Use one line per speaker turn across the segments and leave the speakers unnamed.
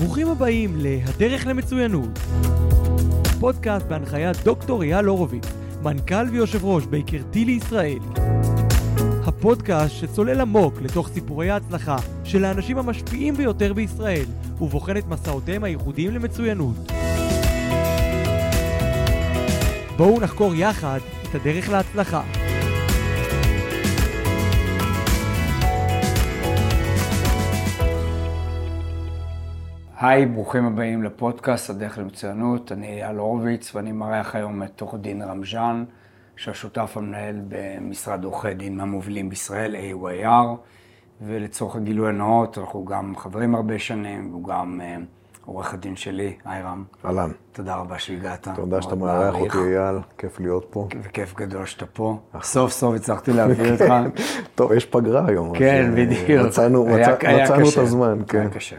ברוכים הבאים ל"הדרך למצוינות". פודקאסט בהנחיית דוקטור אייל הורוביץ, מנכ"ל ויושב ראש בייקרתי לישראל. הפודקאסט שצולל עמוק לתוך סיפורי ההצלחה של האנשים המשפיעים ביותר בישראל, ובוחן את מסעותיהם הייחודיים למצוינות. בואו נחקור יחד את הדרך להצלחה.
היי, ברוכים הבאים לפודקאסט הדרך למצוינות. אני אייל הורוביץ ואני מארח היום את עורך דין רמז'אן, שהשותף המנהל במשרד עורכי דין מהמובילים בישראל, AYR, ולצורך הגילוי הנאות, אנחנו גם חברים הרבה שנים, והוא גם uh, עורך הדין שלי, היי רם.
אהלן.
תודה רבה שהגעת.
תודה שאתה מארח אותי, אייל, כיף להיות פה.
וכיף גדול שאתה פה. סוף סוף הצלחתי להביא אותך.
טוב, יש פגרה היום.
כן, בדיוק.
מצאנו את הזמן, כן.
היה קשה.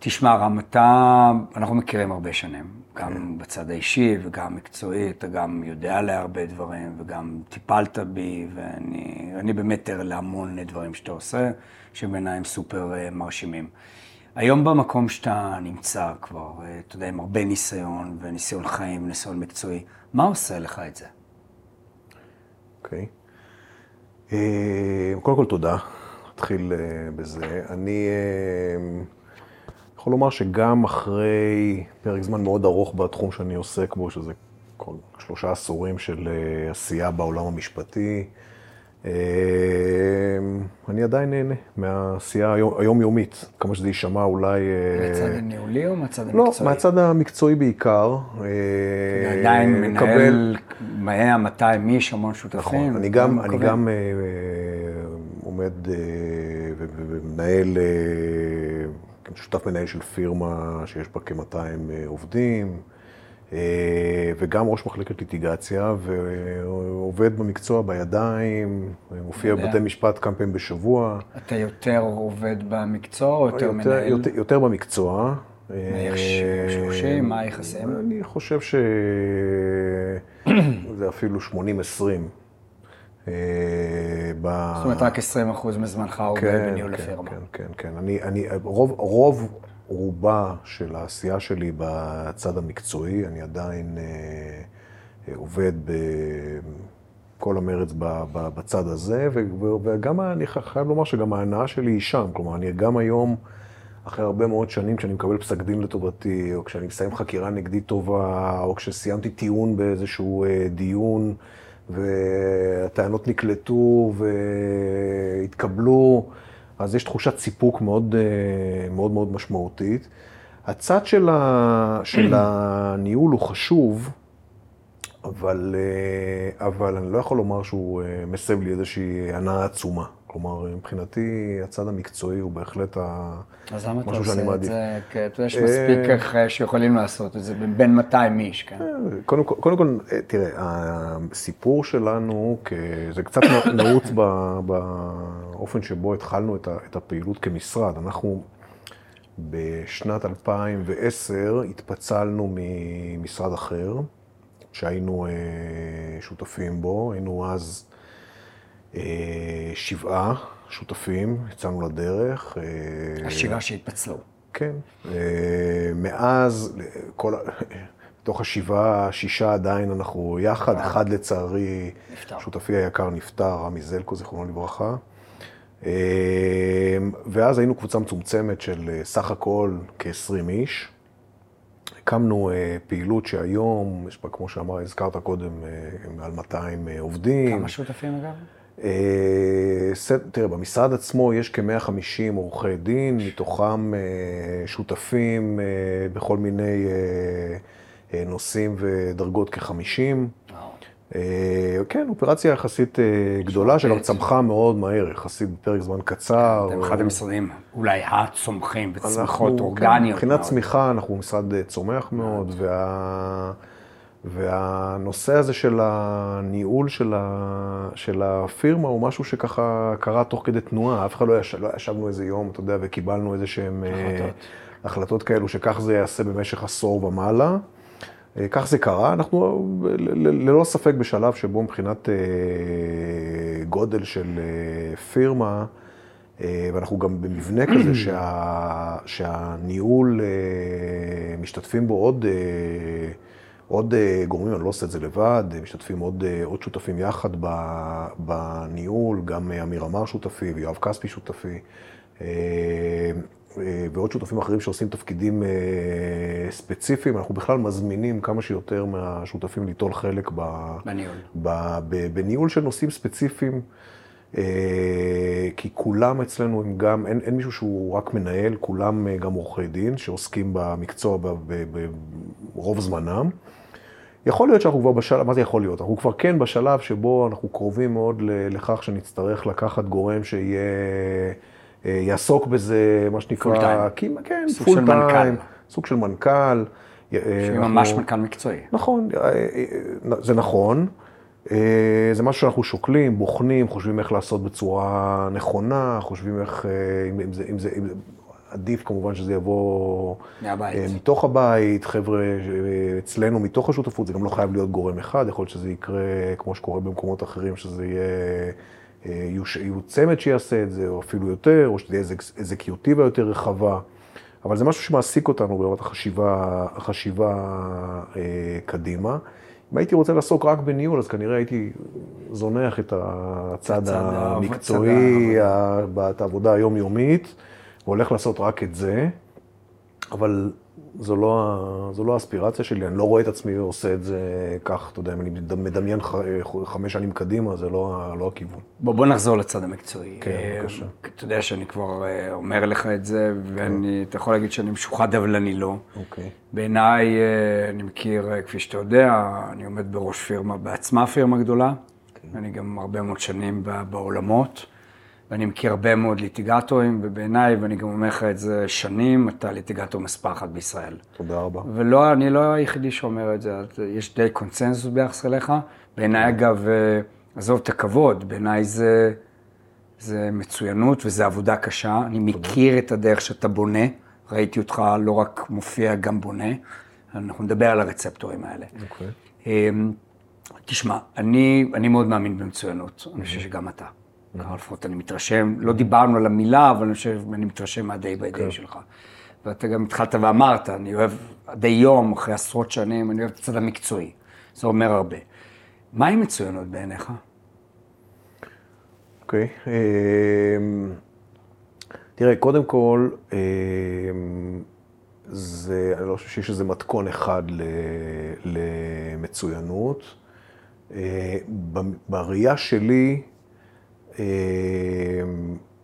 תשמע, רם, אתה, אנחנו מכירים הרבה שנים, גם כן. בצד האישי וגם מקצועי, אתה גם יודע להרבה דברים וגם טיפלת בי, ואני באמת ער להמון דברים שאתה עושה, שבעיניי הם סופר uh, מרשימים. היום במקום שאתה נמצא כבר, uh, אתה יודע, עם הרבה ניסיון וניסיון חיים וניסיון מקצועי, מה עושה לך את זה?
אוקיי. Okay. אה, קודם כל תודה, נתחיל בזה. אני... יכול לומר שגם אחרי פרק זמן מאוד ארוך בתחום שאני עוסק בו, שזה כל שלושה עשורים של אה, עשייה בעולם המשפטי, אה, אני עדיין נהנה מהעשייה היומיומית, כמה שזה יישמע אולי...
אה, מהצד הניהולי או מהצד
לא,
המקצועי?
לא, מהצד המקצועי בעיקר.
עדיין מנהל 100-200 איש, המון שותפים.
נכון, אני גם, אני גם עומד ומנהל... שותף מנהל של פירמה שיש בה כ-200 אה, עובדים, אה, וגם ראש מחלקת ליטיגציה, ועובד במקצוע בידיים, מופיע בבתי משפט כמה פעמים בשבוע.
אתה יותר עובד במקצוע או יותר, יותר מנהל?
יותר, יותר במקצוע.
איך שלושים? מה היחסים?
אני חושב שזה אפילו 80-20.
אה, זאת אומרת, רק 20 אחוז מזמנך עובד כן, בניהול
כן,
הפירמה.
כן, כן, כן. אני, אני, רוב, רוב רובה של העשייה שלי בצד המקצועי, אני עדיין אה, עובד בכל המרץ בצד הזה, וגם אני חייב לומר שגם ההנאה שלי היא שם. כלומר, אני גם היום, אחרי הרבה מאוד שנים, כשאני מקבל פסק דין לטובתי, או כשאני מסיים חקירה נגדית טובה, או כשסיימתי טיעון באיזשהו אה, דיון, והטענות נקלטו והתקבלו, אז יש תחושת סיפוק מאוד אה, מאוד, מאוד משמעותית. הצד של, ה, של הניהול הוא חשוב, אבל, אה, אבל אני לא יכול לומר שהוא אה, מסב לי איזושהי הנאה עצומה. כלומר, מבחינתי, הצד המקצועי הוא בהחלט מעדיף.
אז למה אתה עושה את זה? כי יש מספיק איך שיכולים לעשות את זה, בין 200 איש, כן?
קודם כל, קודם כל, תראה, הסיפור שלנו, זה קצת נעוץ באופן שבו התחלנו את הפעילות כמשרד. אנחנו בשנת 2010 התפצלנו ממשרד אחר, שהיינו שותפים בו, היינו אז... אה, שבעה שותפים, יצאנו לדרך.
אה, השבעה שהתפצלו.
כן. אה, מאז, כל, בתוך השבעה, שישה עדיין אנחנו יחד, אחד לצערי, נפטר. שותפי היקר נפטר, רמי זלקו, זיכרונו לברכה. ואז היינו קבוצה מצומצמת של סך הכל כ-20 איש. הקמנו פעילות שהיום, יש בה, כמו שאמר, הזכרת קודם, מעל 200 עובדים.
כמה שותפים אגב?
אה, תראה, במשרד עצמו יש כ-150 עורכי דין, מתוכם אה, שותפים אה, בכל מיני נושאים ודרגות כ-50. כן, אופרציה יחסית גדולה, שגם צמחה מאוד מהר, יחסית בפרק זמן קצר.
אתם אחד המשרדים אולי הצומחים אורגניות. כן,
מבחינת צמיחה אנחנו משרד צומח מאוד, וה... והנושא הזה של הניהול של, ה, של הפירמה הוא משהו שככה קרה תוך כדי תנועה. אף אחד לא, ישב, לא ישבנו איזה יום, אתה יודע, וקיבלנו איזה שהן אה, החלטות. החלטות כאלו שכך זה ייעשה במשך עשור ומעלה. אה, כך זה קרה. אנחנו ללא ספק בשלב שבו מבחינת אה, גודל של פירמה, אה, ואנחנו גם במבנה כזה שה, שהניהול, אה, משתתפים בו עוד, אה, עוד גורמים, אני לא עושה את זה לבד, משתתפים עוד, עוד שותפים יחד בניהול, גם אמיר אמר שותפי ויואב כספי שותפי. ועוד שותפים אחרים שעושים תפקידים ספציפיים, אנחנו בכלל מזמינים כמה שיותר מהשותפים ליטול חלק
בניהול,
בניהול של נושאים ספציפיים. אה, כי כולם אצלנו הם גם, אין, אין מישהו שהוא רק מנהל, כולם אה, גם עורכי דין שעוסקים במקצוע ברוב זמנם. יכול להיות שאנחנו כבר בשלב, מה זה יכול להיות? אנחנו כבר כן בשלב שבו אנחנו קרובים מאוד לכך שנצטרך לקחת גורם שיהיה, אה, יעסוק בזה, מה שנקרא,
full time.
כן,
סוג full של time, מנכ"ל.
סוג של מנכ"ל.
שהוא ממש מנכ"ל מקצועי.
נכון, זה נכון. אה, זה משהו שאנחנו שוקלים, בוחנים, חושבים איך לעשות בצורה נכונה, חושבים איך, אה, אם זה, אם זה, אם זה עדיף כמובן שזה יבוא
מהבית.
אה, מתוך הבית, חבר'ה אצלנו מתוך השותפות, זה גם לא חייב להיות גורם אחד, יכול להיות שזה יקרה כמו שקורה במקומות אחרים, שזה יהיה, יהיו צמד שיעשה את זה, או אפילו יותר, או שזה יהיה איזה קיוטיבה יותר רחבה. אבל זה משהו שמעסיק אותנו ברמת החשיבה, החשיבה אה, קדימה. אם הייתי רוצה לעסוק רק בניהול, אז כנראה הייתי זונח את הצד המקצועי, את העבודה היומיומית, והולך לעשות רק את זה, אבל זו לא, זו לא האספירציה שלי, אני לא רואה את עצמי עושה את זה כך, אתה יודע, אם אני מדמיין חמש שנים קדימה, זה לא, לא הכיוון.
בוא, בוא נחזור לצד המקצועי.
כן, אה, בבקשה.
אתה יודע שאני כבר אה, אומר לך את זה, ואני, אתה יכול להגיד שאני משוחד, אבל אני לא.
אוקיי.
בעיניי, אה, אני מכיר, כפי שאתה יודע, אני עומד בראש פירמה, בעצמה פירמה גדולה. אוקיי. אני גם הרבה מאוד שנים בעולמות. ואני מכיר הרבה מאוד ליטיגטורים, ובעיניי, ואני גם אומר לך את זה שנים, אתה ליטיגטור מספר אחת בישראל.
תודה רבה.
ולא, אני לא היחידי שאומר את זה, יש די קונצנזוס ביחס אליך. בעיניי, אגב, אה, עזוב את הכבוד, בעיניי זה, זה מצוינות וזה עבודה קשה. אני מכיר את הדרך שאתה בונה, ראיתי אותך לא רק מופיע, גם בונה. אנחנו נדבר על הרצפטורים האלה.
אוקיי.
אמ, תשמע, אני, אני מאוד מאמין במצוינות, אני חושב שגם אתה. ככה לפחות אני מתרשם, לא דיברנו על המילה, אבל אני חושב, אני מתרשם מהדי ביי די שלך. ואתה גם התחלת ואמרת, אני אוהב, עדי יום, אחרי עשרות שנים, אני אוהב את הצד המקצועי. זה אומר הרבה. מהי מצוינות בעיניך?
אוקיי. אמ, תראה, קודם כל, אמ, זה, אני לא חושב שיש איזה מתכון אחד למצוינות. אה, בראייה שלי,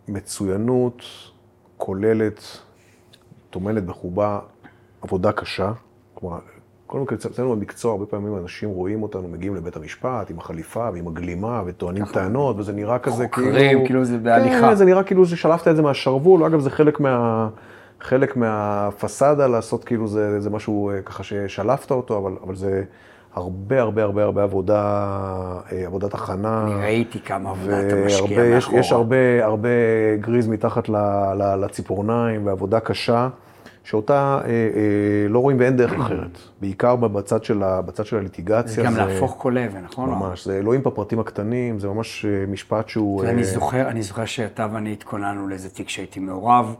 מצוינות כוללת, טומנת בחובה עבודה קשה. כלומר, קודם כל, אצלנו במקצוע, הרבה פעמים אנשים רואים אותנו, מגיעים לבית המשפט עם החליפה ועם הגלימה וטוענים טענות, וזה נראה כזה
כאילו... חוקרים, כאילו זה בהליכה.
כן, זה נראה כאילו ששלפת את זה מהשרוול, אגב, זה חלק מה... חלק מהפסאדה לעשות כאילו זה, זה משהו אה, ככה ששלפת אותו, אבל, אבל זה, הרבה הרבה הרבה הרבה עבודה, אה, עבודת הכנה.
אני ראיתי כמה עבודה אתה משקיע מאחורה.
יש, יש הרבה, הרבה גריז מתחת לציפורניים ועבודה קשה, שאותה אה, אה, לא רואים ואין דרך אחרת. בעיקר בצד של, בצד של הליטיגציה.
זה גם להפוך כל אבן, נכון?
ממש, זה אלוהים בפרטים הקטנים, זה ממש משפט שהוא...
אני זוכר, אני זוכר שאתה ואני התכוננו לאיזה תיק שהייתי מעורב.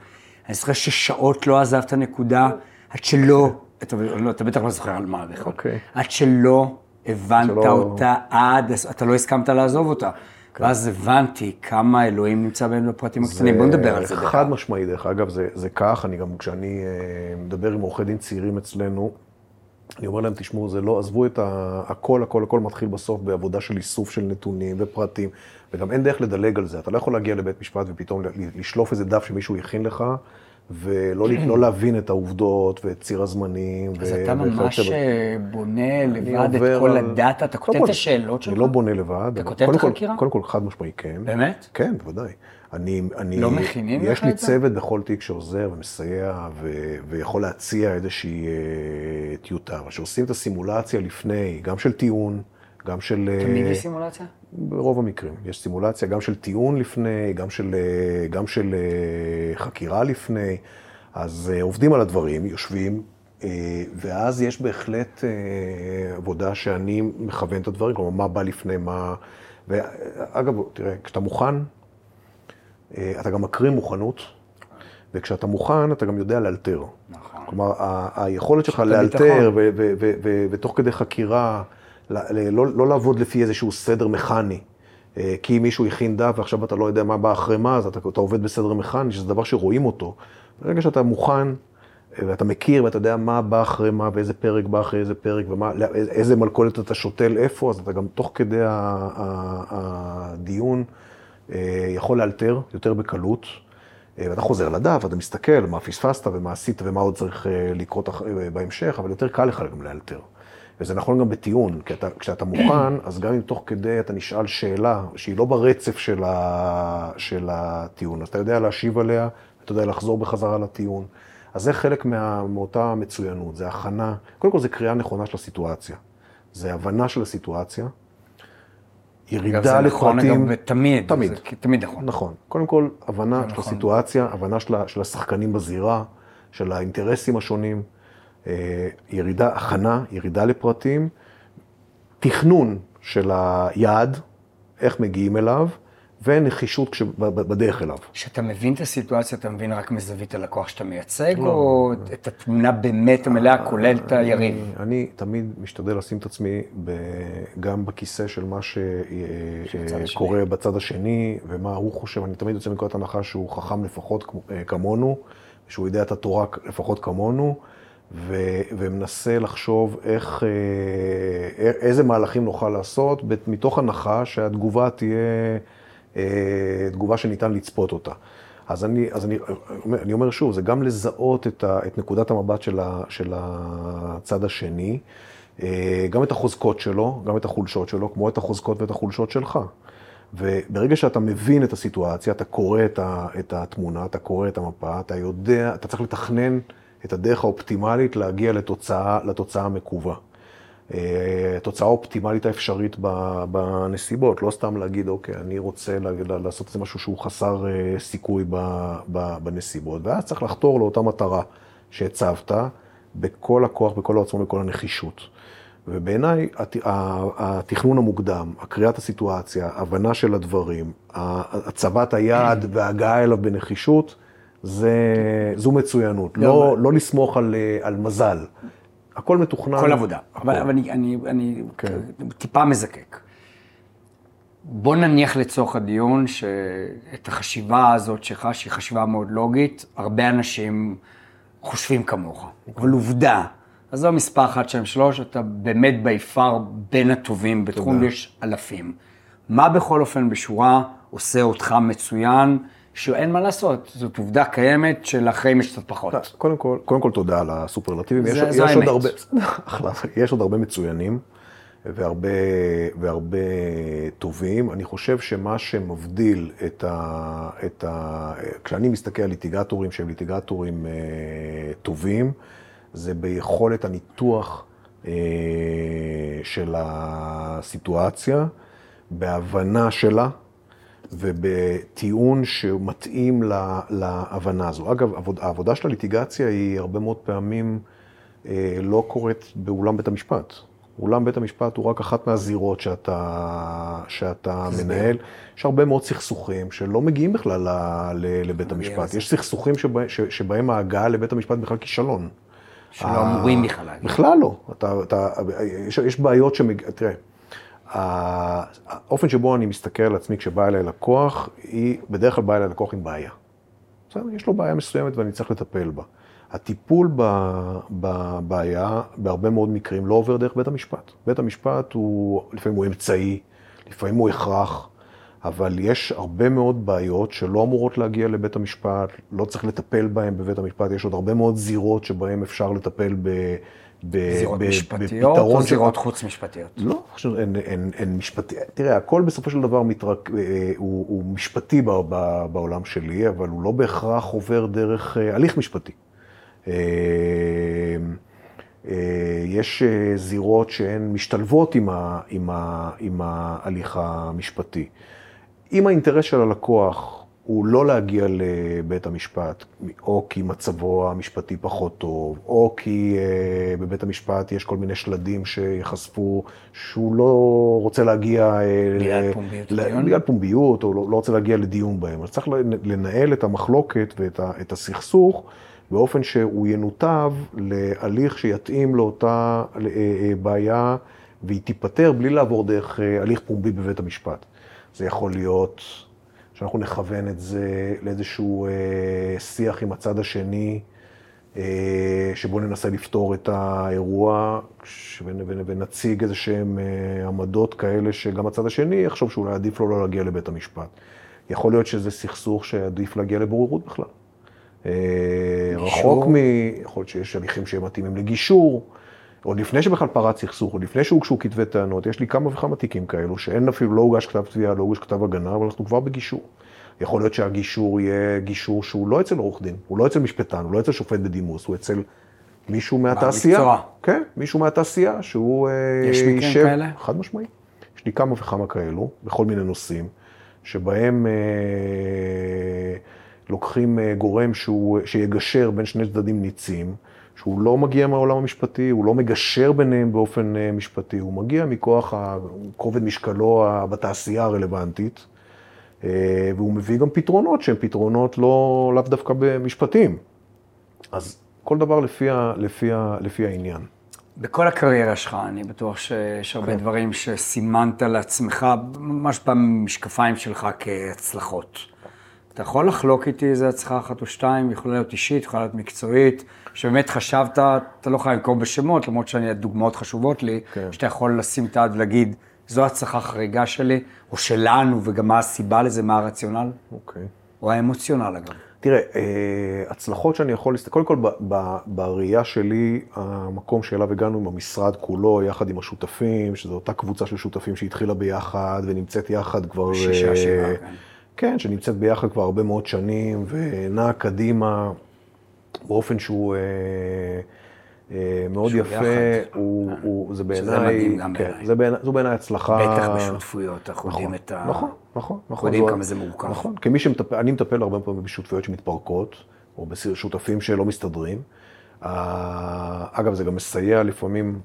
אני זוכר ששעות לא עזבת נקודה, עד שלא אתה, לא, אתה בטח לא זוכר על מה בכלל.
אוקיי.
עד שלא הבנת שלא... אותה עד, אתה לא הסכמת לעזוב אותה. כן. ואז הבנתי כמה אלוהים נמצא בין בפרטים הקטנים. בוא נדבר על זה.
חד משמעי, דרך אגב, זה, זה כך, אני גם, כשאני uh, מדבר עם עורכי דין צעירים אצלנו, אני אומר להם, תשמעו, זה לא, עזבו את ה, הכל, הכל, הכל מתחיל בסוף בעבודה של איסוף של נתונים ופרטים, וגם אין דרך לדלג על זה. אתה לא יכול להגיע לבית משפט ופתאום לשלוף איזה דף שמישהו הכין לך, ולא לא להבין את העובדות ואת ציר הזמנים.
אז ו- אתה ממש אה, בונה לבד את כל הדאטה, אתה כותב את השאלות שלך?
אני לא בונה לבד.
אתה כותב את החקירה?
קודם כל, חד משמעי, כן.
באמת?
כן, בוודאי. אני, אני,
לא מכינים לך את זה?
יש לי צוות בכל תיק שעוזר ומסייע ו, ויכול להציע איזושהי uh, טיוטה, אבל שעושים את הסימולציה לפני, גם של טיעון, גם של...
תמיד יש סימולציה?
ברוב המקרים. יש סימולציה גם של טיעון לפני, גם של, גם של אה, חקירה לפני. אז אה, עובדים על הדברים, יושבים, אה, ואז יש בהחלט עבודה שאני מכוון את הדברים, כלומר, מה בא לפני מה... ואגב, תראה, כשאתה מוכן, אה, אתה גם מקרין מוכנות, וכשאתה מוכן, אתה גם יודע לאלתר.
נכון.
כלומר, היכולת שלך לאלתר, ותוך כדי חקירה, לא לא לעבוד לפי איזשהו סדר מכני. אה, כי אם מישהו הכין דף ועכשיו אתה לא יודע מה בא אחרי מה, אז אתה, אתה עובד בסדר מכני, שזה דבר שרואים אותו. ברגע שאתה מוכן, אה, ואתה מכיר ואתה יודע מה בא אחרי מה, ואיזה פרק בא אחרי איזה פרק, ואיזה מלכודת אתה שותל איפה, אז אתה גם תוך כדי הדיון אה, יכול לאלתר יותר בקלות. אה, ואתה חוזר לדף, ואתה מסתכל מה פספסת ומה עשית ומה עוד צריך אה, לקרות אה, בהמשך, אבל יותר קל לך גם לאלתר. וזה נכון גם בטיעון, כי אתה, כשאתה מוכן, אז גם אם תוך כדי אתה נשאל שאלה שהיא לא ברצף של, ה, של הטיעון, אז אתה יודע להשיב עליה, אתה יודע לחזור בחזרה לטיעון. אז זה חלק מה, מאותה מצוינות, זה הכנה, קודם כל זה קריאה נכונה של הסיטואציה, זה הבנה של הסיטואציה,
אגב,
ירידה
זה נכון
לפרטים.
אגב תמיד.
תמיד.
זה תמיד נכון.
נכון. קודם כל, הבנה של
נכון.
הסיטואציה, הבנה של, של השחקנים בזירה, של האינטרסים השונים, ירידה, הכנה, ירידה לפרטים, תכנון של היעד, איך מגיעים אליו, ונחישות כש- בדרך אליו.
כשאתה מבין את הסיטואציה, אתה מבין רק מזווית הלקוח שאתה מייצג,
לא.
או את התמונה באמת המלאה, כולל את היריב?
אני, אני תמיד משתדל לשים את עצמי ב, גם בכיסא של מה
הצד השני.
שקורה בצד השני, ומה הוא חושב. אני תמיד יוצא מנקודת הנחה שהוא חכם לפחות כמו- אה, כמונו, שהוא יודע את התורה לפחות כמונו, ו, ומנסה לחשוב איך, אה, איזה מהלכים נוכל לעשות, מתוך הנחה שהתגובה תהיה אה, תגובה שניתן לצפות אותה. אז אני, אז אני, אני אומר שוב, זה גם לזהות את, ה, את נקודת המבט של, ה, של הצד השני, אה, גם את החוזקות שלו, גם את החולשות שלו, כמו את החוזקות ואת החולשות שלך. וברגע שאתה מבין את הסיטואציה, אתה קורא את, ה, את התמונה, אתה קורא את המפה, אתה יודע, אתה צריך לתכנן את הדרך האופטימלית להגיע לתוצאה, לתוצאה המקווה. אה, התוצאה האופטימלית האפשרית בנסיבות, לא סתם להגיד, אוקיי, אני רוצה לעשות איזה משהו שהוא חסר אה, סיכוי בנסיבות, ואז צריך לחתור לאותה מטרה שהצבת בכל הכוח, בכל העוצמה, בכל הנחישות. ובעיניי התכנון המוקדם, הקריאת הסיטואציה, הבנה של הדברים, הצבת היעד וההגעה אליו בנחישות, זה, זו מצוינות.
לא,
לא, לסמוך על, אה, על מזל. הכל מתוכנן.
כל עבודה.
הכל.
אבל, אבל אני, אני, אני
כן.
טיפה מזקק. בוא נניח לצורך הדיון שאת החשיבה הזאת שלך, שהיא חשיבה מאוד לוגית, הרבה אנשים חושבים כמוך. אבל עובדה, עזוב מספר 1, 2, 3, אתה באמת ביפר בין הטובים בתחום. יש אלפים. מה בכל אופן בשורה עושה אותך מצוין, שאין מה לעשות, זאת עובדה קיימת שלאחרים יש קצת פחות.
קודם כל, קודם כל תודה על הסופרלטיבים.
זה-
יש,
זו
יש עוד
האמת.
הרבה, אחלה, יש עוד הרבה מצוינים והרבה, והרבה טובים. אני חושב שמה שמבדיל את ה... את ה כשאני מסתכל על ליטיגטורים שהם ליטיגטורים אה, טובים, זה ביכולת הניתוח אה, של הסיטואציה, בהבנה שלה. ובטיעון שמתאים לה- להבנה הזו. אגב, עבוד, העבודה של הליטיגציה היא הרבה מאוד פעמים אה, לא קורית באולם בית המשפט. אולם בית המשפט הוא רק אחת מהזירות שאתה, שאתה מנהל. יש הרבה מאוד סכסוכים שלא מגיעים בכלל ל- ל- לבית המשפט. יש סכסוכים שבה, ש, שבהם ההגעה לבית המשפט בכלל כישלון.
שלא אמורים בכלל.
בכלל לא. אתה, אתה, יש, יש בעיות שמג... תראה, האופן שבו אני מסתכל על עצמי כשבא אליי לקוח, היא בדרך כלל באה אליי לקוח עם בעיה. בסדר, יש לו בעיה מסוימת ואני צריך לטפל בה. הטיפול בבעיה, בהרבה מאוד מקרים, לא עובר דרך בית המשפט. בית המשפט הוא, לפעמים הוא אמצעי, לפעמים הוא הכרח, אבל יש הרבה מאוד בעיות שלא אמורות להגיע לבית המשפט, לא צריך לטפל בהן בבית המשפט, יש עוד הרבה מאוד זירות שבהן אפשר לטפל ב... ב-
זירות
ב-
משפטיות או זירות חוץ משפטיות?
לא, עכשיו, אין, אין, אין משפטי, תראה, הכל בסופו של דבר מתרק, אה, הוא, הוא משפטי ב, ב, בעולם שלי, אבל הוא לא בהכרח עובר דרך אה, הליך משפטי. אה, יש זירות שהן משתלבות עם, ה, עם, ה, עם ההליך המשפטי. אם האינטרס של הלקוח הוא לא להגיע לבית המשפט, או כי מצבו המשפטי פחות טוב, או כי uh, בבית המשפט יש כל מיני שלדים שיחשפו שהוא לא רוצה להגיע...
Uh, בגלל פומביות דיון?
בגלל פומביות, או לא, לא רוצה להגיע לדיון בהם. אז צריך לנהל את המחלוקת ואת ה, את הסכסוך באופן שהוא ינותב להליך שיתאים לאותה uh, בעיה, והיא תיפתר בלי לעבור דרך uh, הליך פומבי בבית המשפט. זה יכול להיות... שאנחנו נכוון את זה לאיזשהו אה, שיח עם הצד השני, אה, שבו ננסה לפתור את האירוע, ונציג איזה שהם אה, עמדות כאלה שגם הצד השני יחשוב שאולי עדיף לו לא להגיע לבית המשפט. יכול להיות שזה סכסוך שעדיף להגיע לבוררות בכלל. אה, רחוק מ... יכול להיות שיש הליכים שהם מתאימים לגישור. עוד לפני שבכלל פרץ סכסוך, עוד לפני שהוגשו כתבי טענות, יש לי כמה וכמה תיקים כאלו, שאין אפילו, לא הוגש כתב תביעה, לא הוגש כתב הגנה, אבל אנחנו כבר בגישור. יכול להיות שהגישור יהיה גישור שהוא לא אצל עורך דין, הוא לא אצל משפטן, הוא לא אצל שופט בדימוס, הוא אצל מישהו מהתעשייה.
במקצוע.
כן, מישהו מהתעשייה, שהוא אה,
יש מקרים
יישב...
כאלה?
חד משמעי. יש לי כמה וכמה כאלו, בכל מיני נושאים, שבהם אה, לוקחים אה, גורם שהוא, שיגשר בין שני צדדים ניצים. שהוא לא מגיע מהעולם המשפטי, הוא לא מגשר ביניהם באופן אה, משפטי, הוא מגיע מכוח כובד משקלו בתעשייה הרלוונטית, אה, והוא מביא גם פתרונות שהם פתרונות לא, לאו דווקא במשפטים. אז כל דבר לפי, ה, לפי, ה, לפי העניין.
בכל הקריירה שלך, אני בטוח שיש הרבה
כן.
דברים שסימנת לעצמך, ממש במשקפיים שלך כהצלחות. אתה יכול לחלוק איתי איזה הצלחה אחת או שתיים, יכולה להיות אישית, יכולה להיות מקצועית, שבאמת חשבת, אתה לא חייב לנקוב בשמות, למרות שהדוגמאות חשובות לי,
כן.
שאתה יכול לשים את היד ולהגיד, זו הצלחה חריגה שלי, או שלנו, וגם מה הסיבה לזה, מה הרציונל,
אוקיי.
או האמוציונל אגב.
תראה, אה, הצלחות שאני יכול להסתכל, קודם כל ב- ב- בראייה שלי, המקום שאליו הגענו עם המשרד כולו, יחד עם השותפים, שזו אותה קבוצה של שותפים שהתחילה ביחד ונמצאת יחד כבר...
שישה,
אה,
שבעה, כן.
כן, שנמצאת ביחד כבר הרבה מאוד שנים, ונעה קדימה באופן שהוא אה, אה, מאוד
שהוא
יפה,
יחד.
הוא,
כן.
הוא, זה
שזה
בעיניי,
מדהים גם
כן,
בעיניי.
זה בעיניי, זו בעיניי הצלחה.
בטח בשותפויות, אנחנו יודעים
נכון,
את ה...
נכון, נכון, נכון.
יודעים כמה זה מורכב.
נכון, כמי שמטפל, אני מטפל הרבה פעמים בשותפויות שמתפרקות, או בשותפים שלא מסתדרים. אה, אגב, זה גם מסייע לפעמים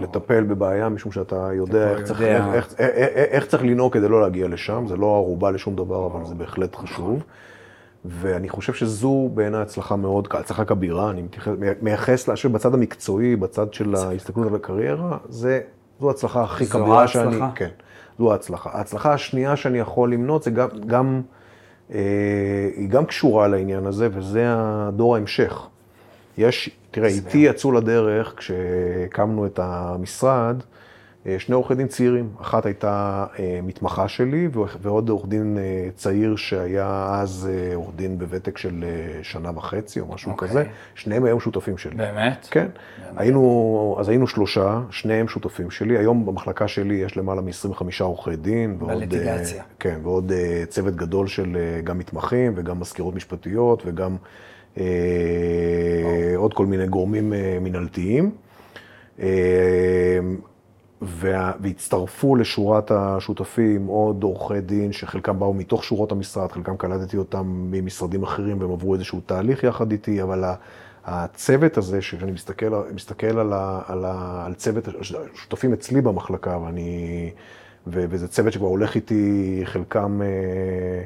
לטפל בבעיה, משום שאתה יודע איך צריך,
יודע.
איך, איך, איך, איך צריך לנהוג כדי לא להגיע לשם, זה לא ערובה לשום דבר, אבל זה בהחלט חשוב. ואני חושב שזו בעיניי הצלחה מאוד, הצלחה כבירה, אני מתייחס- מייחס לה, אני חושב בצד המקצועי, בצד של ההסתכלות על הקריירה, זה, זו ההצלחה הכי
זו
כבירה שאני,
ההצלחה?
כן, זו ההצלחה. ההצלחה השנייה שאני יכול למנות זה גם, גם אה, היא גם קשורה לעניין הזה, וזה הדור ההמשך. יש, תראה, איתי יצאו לדרך, כשהקמנו את המשרד, שני עורכי דין צעירים. אחת הייתה אה, מתמחה שלי, ועוד עורך דין אה, צעיר שהיה אז אה, עורך דין בוותק של אה, שנה וחצי או משהו
אוקיי.
כזה. שניהם היום שותפים שלי.
באמת?
כן. היינו, אז היינו שלושה, שניהם שותפים שלי. היום במחלקה שלי יש למעלה מ-25 עורכי דין.
בליטיגציה.
אה, כן, ועוד אה, צוות גדול של אה, גם מתמחים וגם מזכירות משפטיות וגם אה, עוד כל מיני גורמים אה, מינהלתיים. וה- והצטרפו לשורת השותפים עוד עורכי דין שחלקם באו מתוך שורות המשרד, חלקם קלטתי אותם ממשרדים אחרים והם עברו איזשהו תהליך יחד איתי, אבל הצוות הזה, כשאני מסתכל, מסתכל על, ה, על, ה, על צוות, שותפים אצלי במחלקה, ואני, ו, וזה צוות שכבר הולך איתי חלקם אה,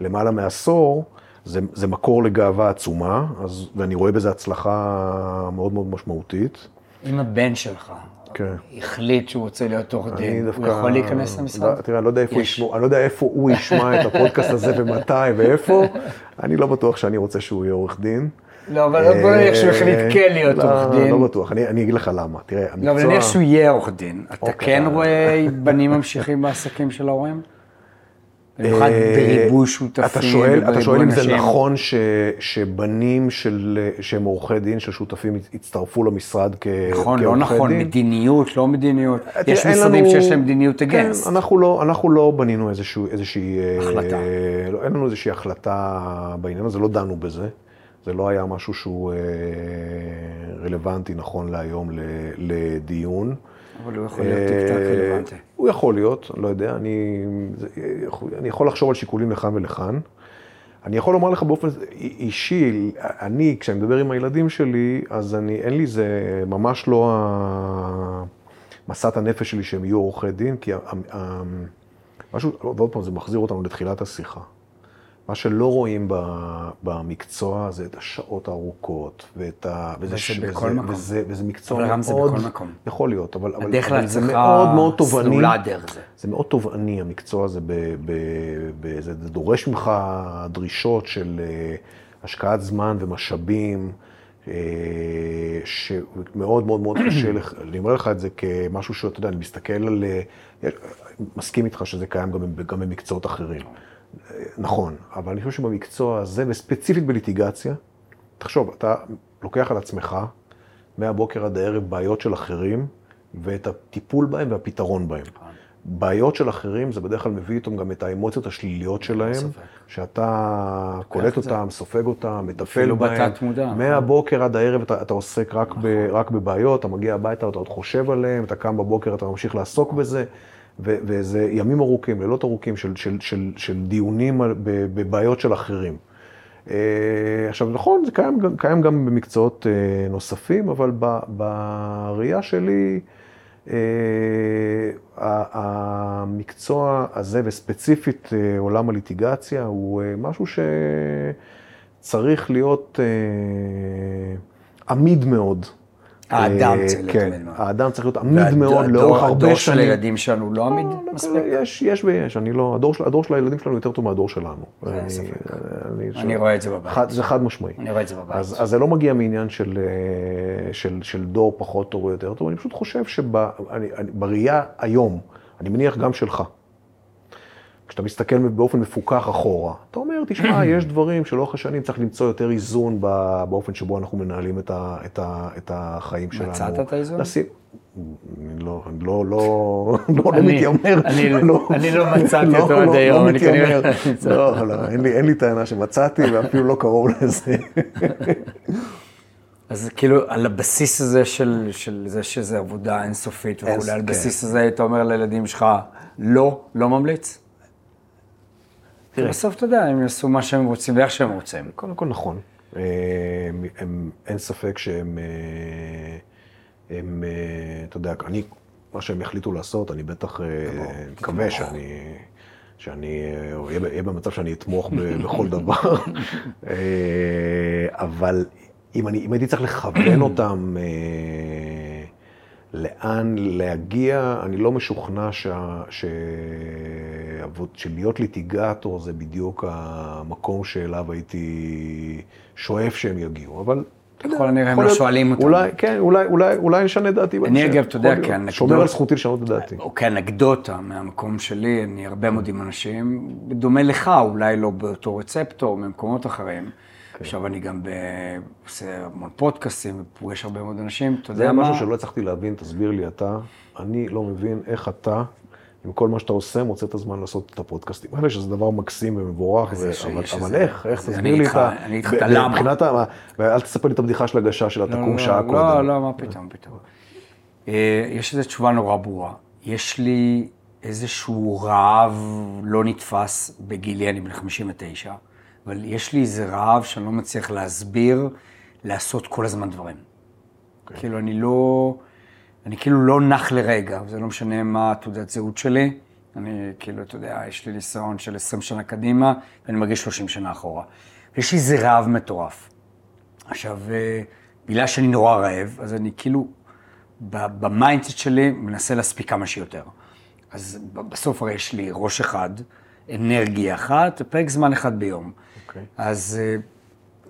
למעלה מעשור, זה, זה מקור לגאווה עצומה, אז, ואני רואה בזה הצלחה מאוד מאוד משמעותית.
אם הבן שלך
כן.
החליט שהוא רוצה להיות עורך דין,
דווקא...
הוא יכול להיכנס למשרד?
לא, תראה, אני לא יודע איפה,
יש.
ישמעו, אני לא יודע איפה הוא ישמע את הפודקאסט הזה ומתי ואיפה. אני לא בטוח שאני רוצה שהוא יהיה עורך דין.
לא, אבל בוא נניח שהוא החליט כן להיות
לא,
עורך דין.
לא בטוח, אני, אני אגיד לך למה. תראה, המקצוע...
לא, אבל נניח שהוא יהיה עורך דין. אתה
אוקיי.
כן רואה בנים ממשיכים בעסקים של ההורים? במיוחד
אה,
בריבוי
אתה
שותפים
שואל, אתה שואל אם זה
אנשים.
נכון ש, שבנים של, שהם עורכי דין, של שותפים, יצטרפו למשרד כ,
נכון, לא
כעורכי
נכון,
דין?
מדיניות, לא מדיניות.
תראה,
יש משרדים
לנו-
שיש להם מדיניות against.
כן, אנחנו לא, אנחנו לא בנינו איזשהו, איזושהי... אה,
החלטה.
לא, אין לנו איזושהי החלטה בעניין הזה, לא דנו בזה. זה לא היה משהו שהוא אה, רלוונטי נכון להיום לדיון.
אבל הוא יכול להיות
אה,
רלוונטי.
הוא יכול להיות, אני לא יודע, אני, זה, אני יכול לחשוב על שיקולים לכאן ולכאן. אני יכול לומר לך באופן אישי, אני, כשאני מדבר עם הילדים שלי, אז אני, אין לי, זה ממש לא משאת הנפש שלי שהם יהיו עורכי דין, כי משהו, ועוד פעם, זה מחזיר אותנו לתחילת השיחה. מה שלא רואים במקצוע זה את השעות הארוכות, ואת ה...
וזה, וזה בכל וזה, מקום.
וזה, וזה מקצוע
אבל
מאוד...
אבל גם זה בכל מקום.
יכול להיות, אבל, אבל,
אבל
זה מאוד מאוד תובעני.
סלולה דרך זה.
זה מאוד תובעני, המקצוע הזה, ב, ב, ב, זה דורש ממך דרישות של אה, השקעת זמן ומשאבים. אה, שמאוד מאוד מאוד קשה לך, אני אומר לך את זה כמשהו שאתה יודע, אני מסתכל על, אה, מסכים איתך שזה קיים גם, גם במקצועות אחרים. נכון, אבל אני חושב שבמקצוע הזה, וספציפית בליטיגציה, תחשוב, אתה לוקח על עצמך מהבוקר עד הערב בעיות של אחרים, ואת הטיפול בהם והפתרון בהם. בעיות של אחרים, זה בדרך כלל מביא איתם גם את האמוציות השליליות שלהם, שאתה קולט אותם, סופג אותם, מטפל בהם.
אפילו בתת מודע.
מהבוקר עד הערב אתה, אתה עוסק רק, ב, רק בבעיות, אתה מגיע הביתה, אתה עוד חושב עליהם, אתה קם בבוקר, אתה ממשיך לעסוק בזה. וזה ימים ארוכים, לילות ארוכים של, של, של, של דיונים בבעיות של אחרים. אה, עכשיו, נכון, זה קיים, קיים גם במקצועות אה, נוספים, אבל בראייה שלי, אה, המקצוע הזה, וספציפית עולם הליטיגציה, הוא משהו שצריך להיות עמיד מאוד.
האדם צריך להיות
כן, עמיד מאוד. האדם צריך להיות עמיד מאוד לאורך הרבה שנים.
הדור של הילדים שלנו לא עמיד לא, לא, מספיק?
יש, יש ויש. אני לא, הדור, הדור של הילדים שלנו יותר טוב מהדור שלנו.
אני רואה את זה בבית.
זה חד משמעי.
אני רואה את זה בבית.
אז זה לא מגיע מעניין של דור פחות טוב או יותר טוב, אני פשוט חושב שבראייה היום, אני מניח גם שלך, כשאתה מסתכל באופן מפוקח אחורה, אתה אומר, תשמע, יש דברים שלאורך השנים צריך למצוא יותר איזון באופן שבו אנחנו מנהלים את, ה, את, ה, את החיים שלנו.
מצאת את האיזון?
לשים... לא, לא, לא, לא, לא מתיימר.
אני לא, לא מצאתי אותו עד היום,
אני כנראה... לא, לא, אין לי, טענה שמצאתי ואפילו לא קרוב לזה.
אז כאילו, על הבסיס הזה של, של זה שזה עבודה אינסופית וכולי, על הבסיס כן. הזה אתה אומר לילדים שלך, לא, לא ממליץ? תראה. בסוף אתה יודע, הם יעשו מה שהם רוצים ואיך שהם רוצים.
קודם כל נכון. הם, הם, אין ספק שהם, אה, הם, אה, אתה יודע, אני, מה שהם יחליטו לעשות, אני בטח אה, מקווה שאני, שאני אהיה במצב שאני אתמוך בכל דבר. אבל אם, אני, אם הייתי צריך לכוון אותם לאן להגיע, אני לא משוכנע שה, ש... שלהיות ליטיגטור זה בדיוק המקום שאליו הייתי שואף שהם יגיעו, אבל...
ככל הנראה הם לא שואלים אותם.
אולי, כן, אולי, אולי, אולי נשנה דעתי
אני אגב, אתה יודע, כאנקדוטה...
שומר על זכותי לשנות את דעתי.
או כאנקדוטה מהמקום שלי, אני הרבה מאוד עם אנשים, דומה לך, אולי לא באותו רצפטור, ממקומות אחרים. כן. עכשיו אני גם עושה המון פודקאסים ופוגש הרבה מאוד אנשים, אתה יודע מה?
זה משהו שלא הצלחתי להבין, תסביר לי אתה. אני לא מבין איך אתה, עם כל מה שאתה עושה, מוצא את הזמן לעשות את הפודקאסטים האלה, שזה דבר מקסים ומבורך, אבל איך, איך, תסביר לי את ה...
אני איתך, למה? מבחינת
ה... ואל תספר לי את הבדיחה של הגשה של התקום
לא,
שעה
לא,
קודם.
לא, לא, מה פתאום, פתאום. אה, יש איזו תשובה נורא ברורה. יש לי איזשהו רעב לא נתפס בגילי, אני בן 59. אבל יש לי איזה רעב שאני לא מצליח להסביר, לעשות כל הזמן דברים. Okay. אוקיי. כאילו, אני לא, אני כאילו לא נח לרגע, זה לא משנה מה תעודת זהות שלי. אני כאילו, אתה יודע, יש לי ניסיון של 20 שנה קדימה, ואני מרגיש 30 שנה אחורה. יש לי איזה רעב מטורף. עכשיו, אה, בגלל שאני נורא רעב, אז אני כאילו, ב mindset שלי, מנסה להספיק כמה שיותר. אז בסוף הרי יש לי ראש אחד, אנרגיה אחת, פרק זמן אחד ביום. Okay. אוקיי. אז אה,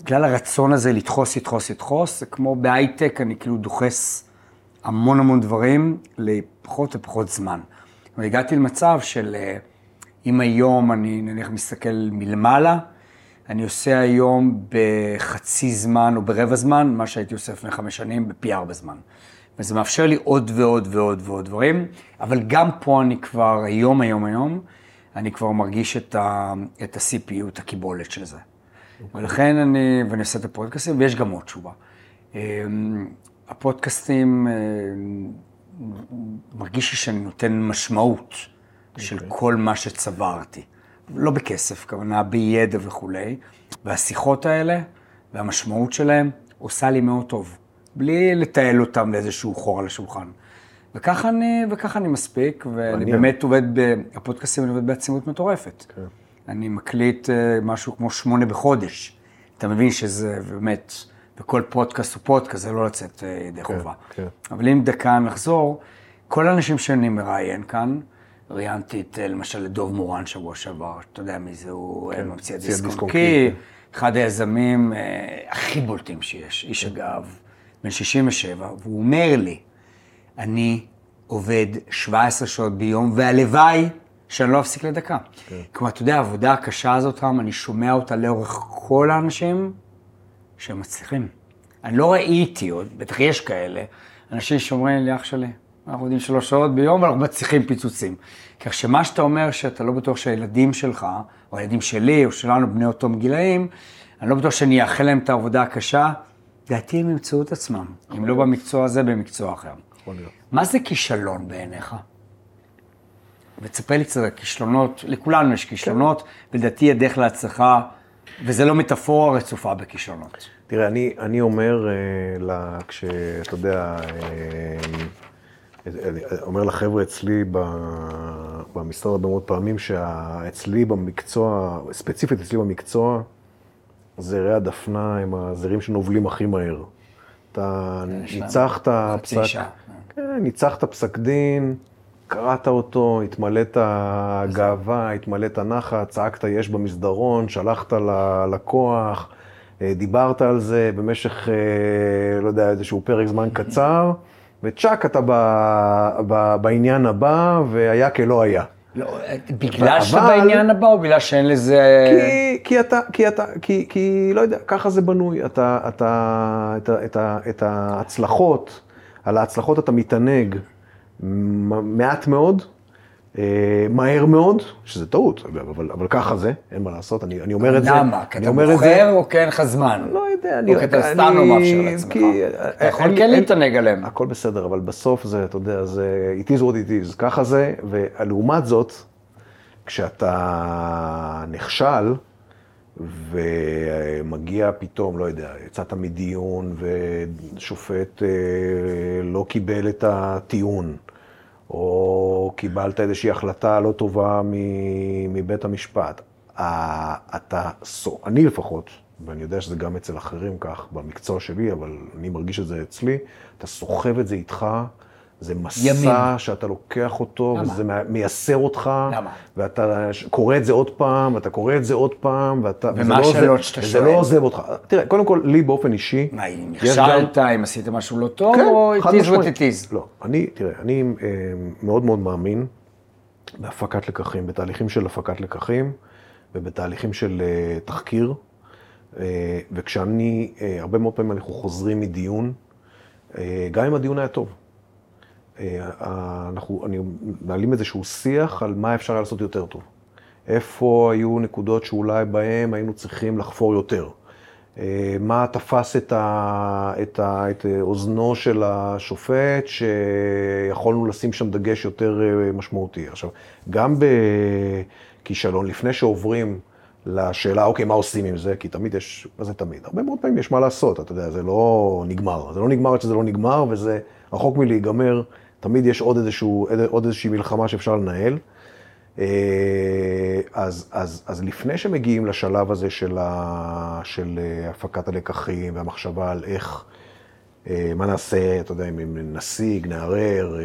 בגלל הרצון הזה לדחוס, לדחוס, לדחוס, זה כמו בהייטק, אני כאילו דוחס המון המון דברים לפחות ופחות זמן. והגעתי למצב של אה, אם היום אני נניח מסתכל מלמעלה, אני עושה היום בחצי זמן או ברבע זמן, מה שהייתי עושה לפני חמש שנים, בפי ארבע זמן. וזה מאפשר לי עוד ועוד ועוד ועוד דברים, אבל גם פה אני כבר, היום, היום, היום, אני כבר מרגיש את, ה, את ה-CPU, את הקיבולת של זה. Okay. אוקיי. ולכן אני, ואני עושה את הפודקאסטים, ויש גם עוד תשובה. הפודקאסטים, אה, מרגיש לי שאני נותן משמעות okay. של אוקיי. כל מה שצברתי. לא בכסף, כוונה בידע וכולי, והשיחות האלה והמשמעות שלהם עושה לי מאוד טוב, בלי לתעל אותם לאיזשהו חור על השולחן. וככה אני, וככה אני מספיק, ואני
מעניין.
באמת עובד, ב, הפודקאסטים אני עובד בעצימות מטורפת.
כן.
אני מקליט אה, משהו כמו שמונה בחודש. אתה מבין שזה באמת, וכל פודקאסט הוא פודקאסט, זה לא לצאת אה, ידי חובה.
כן.
אבל אם דקה נחזור, כל האנשים שאני מראיין כאן, ראיינתי את, אה, למשל, את דוב מורן שבוע שעבר, אתה יודע מי זה, הוא
כן,
כן, ממציא
ממציא
הדיסק
הדיסק
און קי, אחד היזמים אה, הכי בולטים שיש, איש אגב, בן 67, והוא אומר לי, אני עובד 17 שעות ביום, והלוואי שאני לא אפסיק לדקה.
כן.
כלומר, אתה יודע, העבודה הקשה הזאת, רם, אני שומע אותה לאורך כל האנשים שהם מצליחים. אני לא ראיתי עוד, בטח יש כאלה, אנשים שאומרים לי, אח שלי, אנחנו עובדים שלוש שעות ביום ואנחנו מצליחים פיצוצים. כך שמה שאתה אומר שאתה לא בטוח שהילדים שלך, או הילדים שלי, או שלנו, בני אותם גילאים, אני לא בטוח שאני אאחל להם את העבודה הקשה, לדעתי הם ימצאו את עצמם, אם לא במקצוע הזה, במקצוע אחר. מה זה כישלון בעיניך? ותספר לי קצת על כישלונות, לכולנו יש כישלונות, ולדעתי הדרך להצלחה, וזה לא מטאפורה רצופה בכישלונות.
תראה, אני, אני אומר, אה, לה, כשאתה יודע, אה, אני אומר לחבר'ה אצלי במשרד הרבה מאוד פעמים, שאצלי במקצוע, ספציפית אצלי במקצוע, זרי הדפנה הם הזרים שנובלים הכי מהר. אתה ניצחת פסק,
שעה.
כן, ניצחת פסק דין, קראת אותו, התמלאת גאווה, התמלאת נחת, צעקת יש במסדרון, שלחת ללקוח, אה, דיברת על זה במשך, אה, לא יודע, איזשהו פרק זמן קצר, וצ'אק, אתה ב, ב, בעניין הבא, והיה כלא היה.
לא, בגלל שאתה
אבל-
בעניין הבא, או בגלל שאין לזה...
כי, כי אתה, כי אתה, כי, כי לא יודע, ככה זה בנוי. אתה, אתה, את, את, את ההצלחות, על ההצלחות אתה מתענג מעט מאוד, אה, מהר מאוד, שזה טעות, אגב, אבל, אבל ככה זה, אין מה לעשות, אני, אני אומר את זה.
למה? כי
אני
אתה
אומר את זה-
בוחר או כי אין לך זמן?
לא יודע, אני...
או כי אתה
אני-
סתם לא מאפשר לעצמך.
כי-
אתה יכול כן להתענג עליהם.
הכל בסדר, אבל בסוף זה, אתה יודע, זה it is what it is, ככה זה, ולעומת זאת, כשאתה נכשל, ומגיע פתאום, לא יודע, יצאת מדיון ושופט אה, לא קיבל את הטיעון, או קיבלת איזושהי החלטה לא טובה מבית המשפט. אתה, אני לפחות, ואני יודע שזה גם אצל אחרים כך, במקצוע שלי, אבל אני מרגיש את זה אצלי, אתה סוחב את זה איתך, זה מסע
ימים.
שאתה לוקח אותו,
למה?
וזה מייסר אותך,
למה?
ואתה קורא את זה עוד פעם, ואתה קורא את זה עוד פעם, ואתה...
ומה
לא
השאלות שאתה
וזה
שואל?
לא עוזב אותך. תראה, קודם כל, לי באופן אישי,
מה, אם נכשלת, אם עשית משהו לא טוב,
כן,
או it is what it is?
לא, אני, תראה, אני אה, מאוד מאוד מאמין בהפקת לקחים, בתהליכים של הפקת לקחים ובתהליכים של אה, תחקיר. אה, וכשאני, הרבה מאוד פעמים אנחנו חוזרים מדיון, גם אם הדיון היה טוב. אה, אנחנו, אני מנהלים איזשהו שיח על מה אפשר היה לעשות יותר טוב. איפה היו נקודות שאולי בהן היינו צריכים לחפור יותר. אה, מה תפס את, ה, את, ה, את אוזנו של השופט, שיכולנו לשים שם דגש יותר אה, משמעותי. עכשיו, גם בכישלון, לפני שעוברים לשאלה, אוקיי, מה עושים עם זה? כי תמיד יש, מה זה תמיד? הרבה מאוד פעמים יש מה לעשות, אתה יודע, זה לא נגמר. זה לא נגמר עד שזה לא נגמר, וזה רחוק מלהיגמר. תמיד יש עוד, איזשהו, עוד איזושהי מלחמה שאפשר לנהל. אה, אז, אז, אז לפני שמגיעים לשלב הזה של, ה, של אה, הפקת הלקחים והמחשבה על איך, אה, מה נעשה, אתה יודע, אם נשיג, נערער,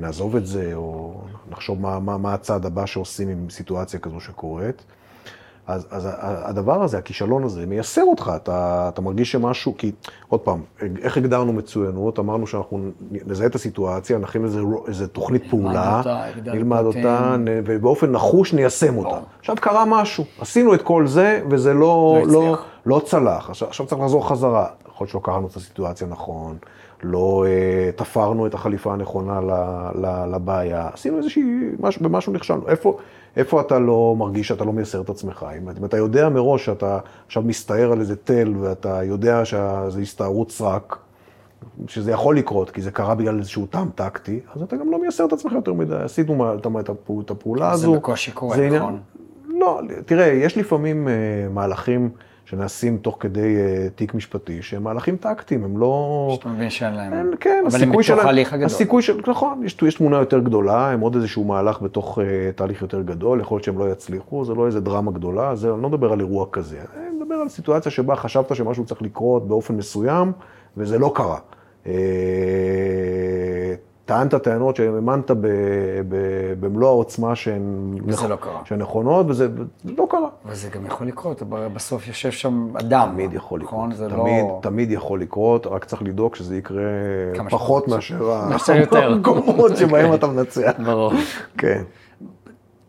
נעזוב את זה, או נחשוב מה, מה, מה הצעד הבא שעושים עם סיטואציה כזו שקורית. אז, אז הדבר הזה, הכישלון הזה, מייסר אותך, אתה, אתה מרגיש שמשהו, כי, עוד פעם, איך הגדרנו מצוינות? אמרנו שאנחנו נזהה את הסיטואציה, נכין איזה, איזה תוכנית פעולה,
אותה,
נלמד. אותה, נ- ובאופן נחוש ניישם אותה.
ברור.
עכשיו קרה משהו, עשינו את כל זה, וזה לא,
לא
לא. לא צלח. עכשיו, עכשיו צריך לחזור חזרה. יכול להיות שלא קראנו את הסיטואציה נכון, לא אה, תפרנו את החליפה הנכונה ל, ל, לבעיה, עשינו איזושהי, משהו, במשהו נכשלנו. איפה, איפה אתה לא מרגיש שאתה לא מייסר את עצמך? אם, אתה יודע מראש שאתה עכשיו מסתער על איזה תל, ואתה יודע שזה הסתערות סרק, שזה יכול לקרות, כי זה קרה בגלל איזשהו טעם טקטי, אז אתה גם לא מייסר את עצמך יותר מדי. עשינו את הפעולה הזו.
זה בקושי קורה, נכון?
לא, תראה, יש לפעמים אה, מהלכים שנעשים תוך כדי אה, תיק משפטי, שהם מהלכים טקטיים, הם לא...
שאתה מבין שאין להם...
כן,
אבל הם
הסיכוי
בתוך ההליך הגדול.
הסיכוי של, נכון, יש, יש תמונה יותר גדולה, הם עוד איזשהו מהלך בתוך uh, תהליך יותר גדול, יכול להיות שהם לא יצליחו, זה לא איזה דרמה גדולה, זה, אני לא מדבר על אירוע כזה, אני מדבר על סיטואציה שבה חשבת שמשהו צריך לקרות באופן מסוים, וזה לא קרה. Uh, טענת טענות שהאמנת במלוא העוצמה שהן,
וזה לא קרה.
נכונות, וזה לא קרה.
וזה גם יכול לקרות, בסוף יושב שם אדם.
תמיד יכול לקרות,
נכון? זה
תמיד,
לא...
תמיד יכול לקרות, רק צריך לדאוג שזה יקרה פחות. מאשר. המקומות שבהם אתה מנצח.
ברור.
כן.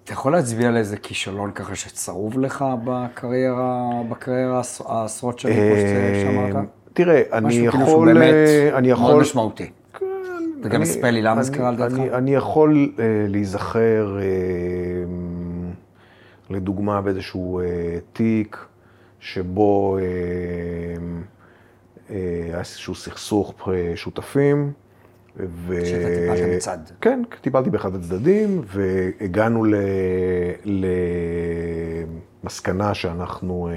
אתה יכול להצביע על איזה כישלון ככה שצרוב לך בקריירה, בקריירה העש- העשרות שנים, כמו שאמרת?
אה, תראה, אני
משהו כאילו שהוא
יכול,
באמת
אה, אני
מאוד
יכול,
משמעותי. וגם
אני-
ספלי למס
אני-
קרה לדעתך?
אני- יכול אה, להיזכר, אה, לדוגמה, באיזשהו אה, תיק שבו היה איזשהו סכסוך שותפים. ו...
שאתה טיפלת בצד.
כן, טיפלתי באחד הצדדים, והגענו ל... למסקנה שאנחנו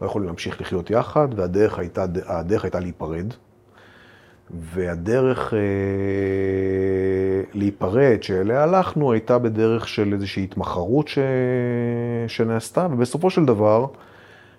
לא יכולים להמשיך לחיות יחד, והדרך הייתה, הדרך הייתה להיפרד. והדרך אה, להיפרד, שאליה הלכנו, הייתה בדרך של איזושהי התמחרות ש... שנעשתה, ובסופו של דבר,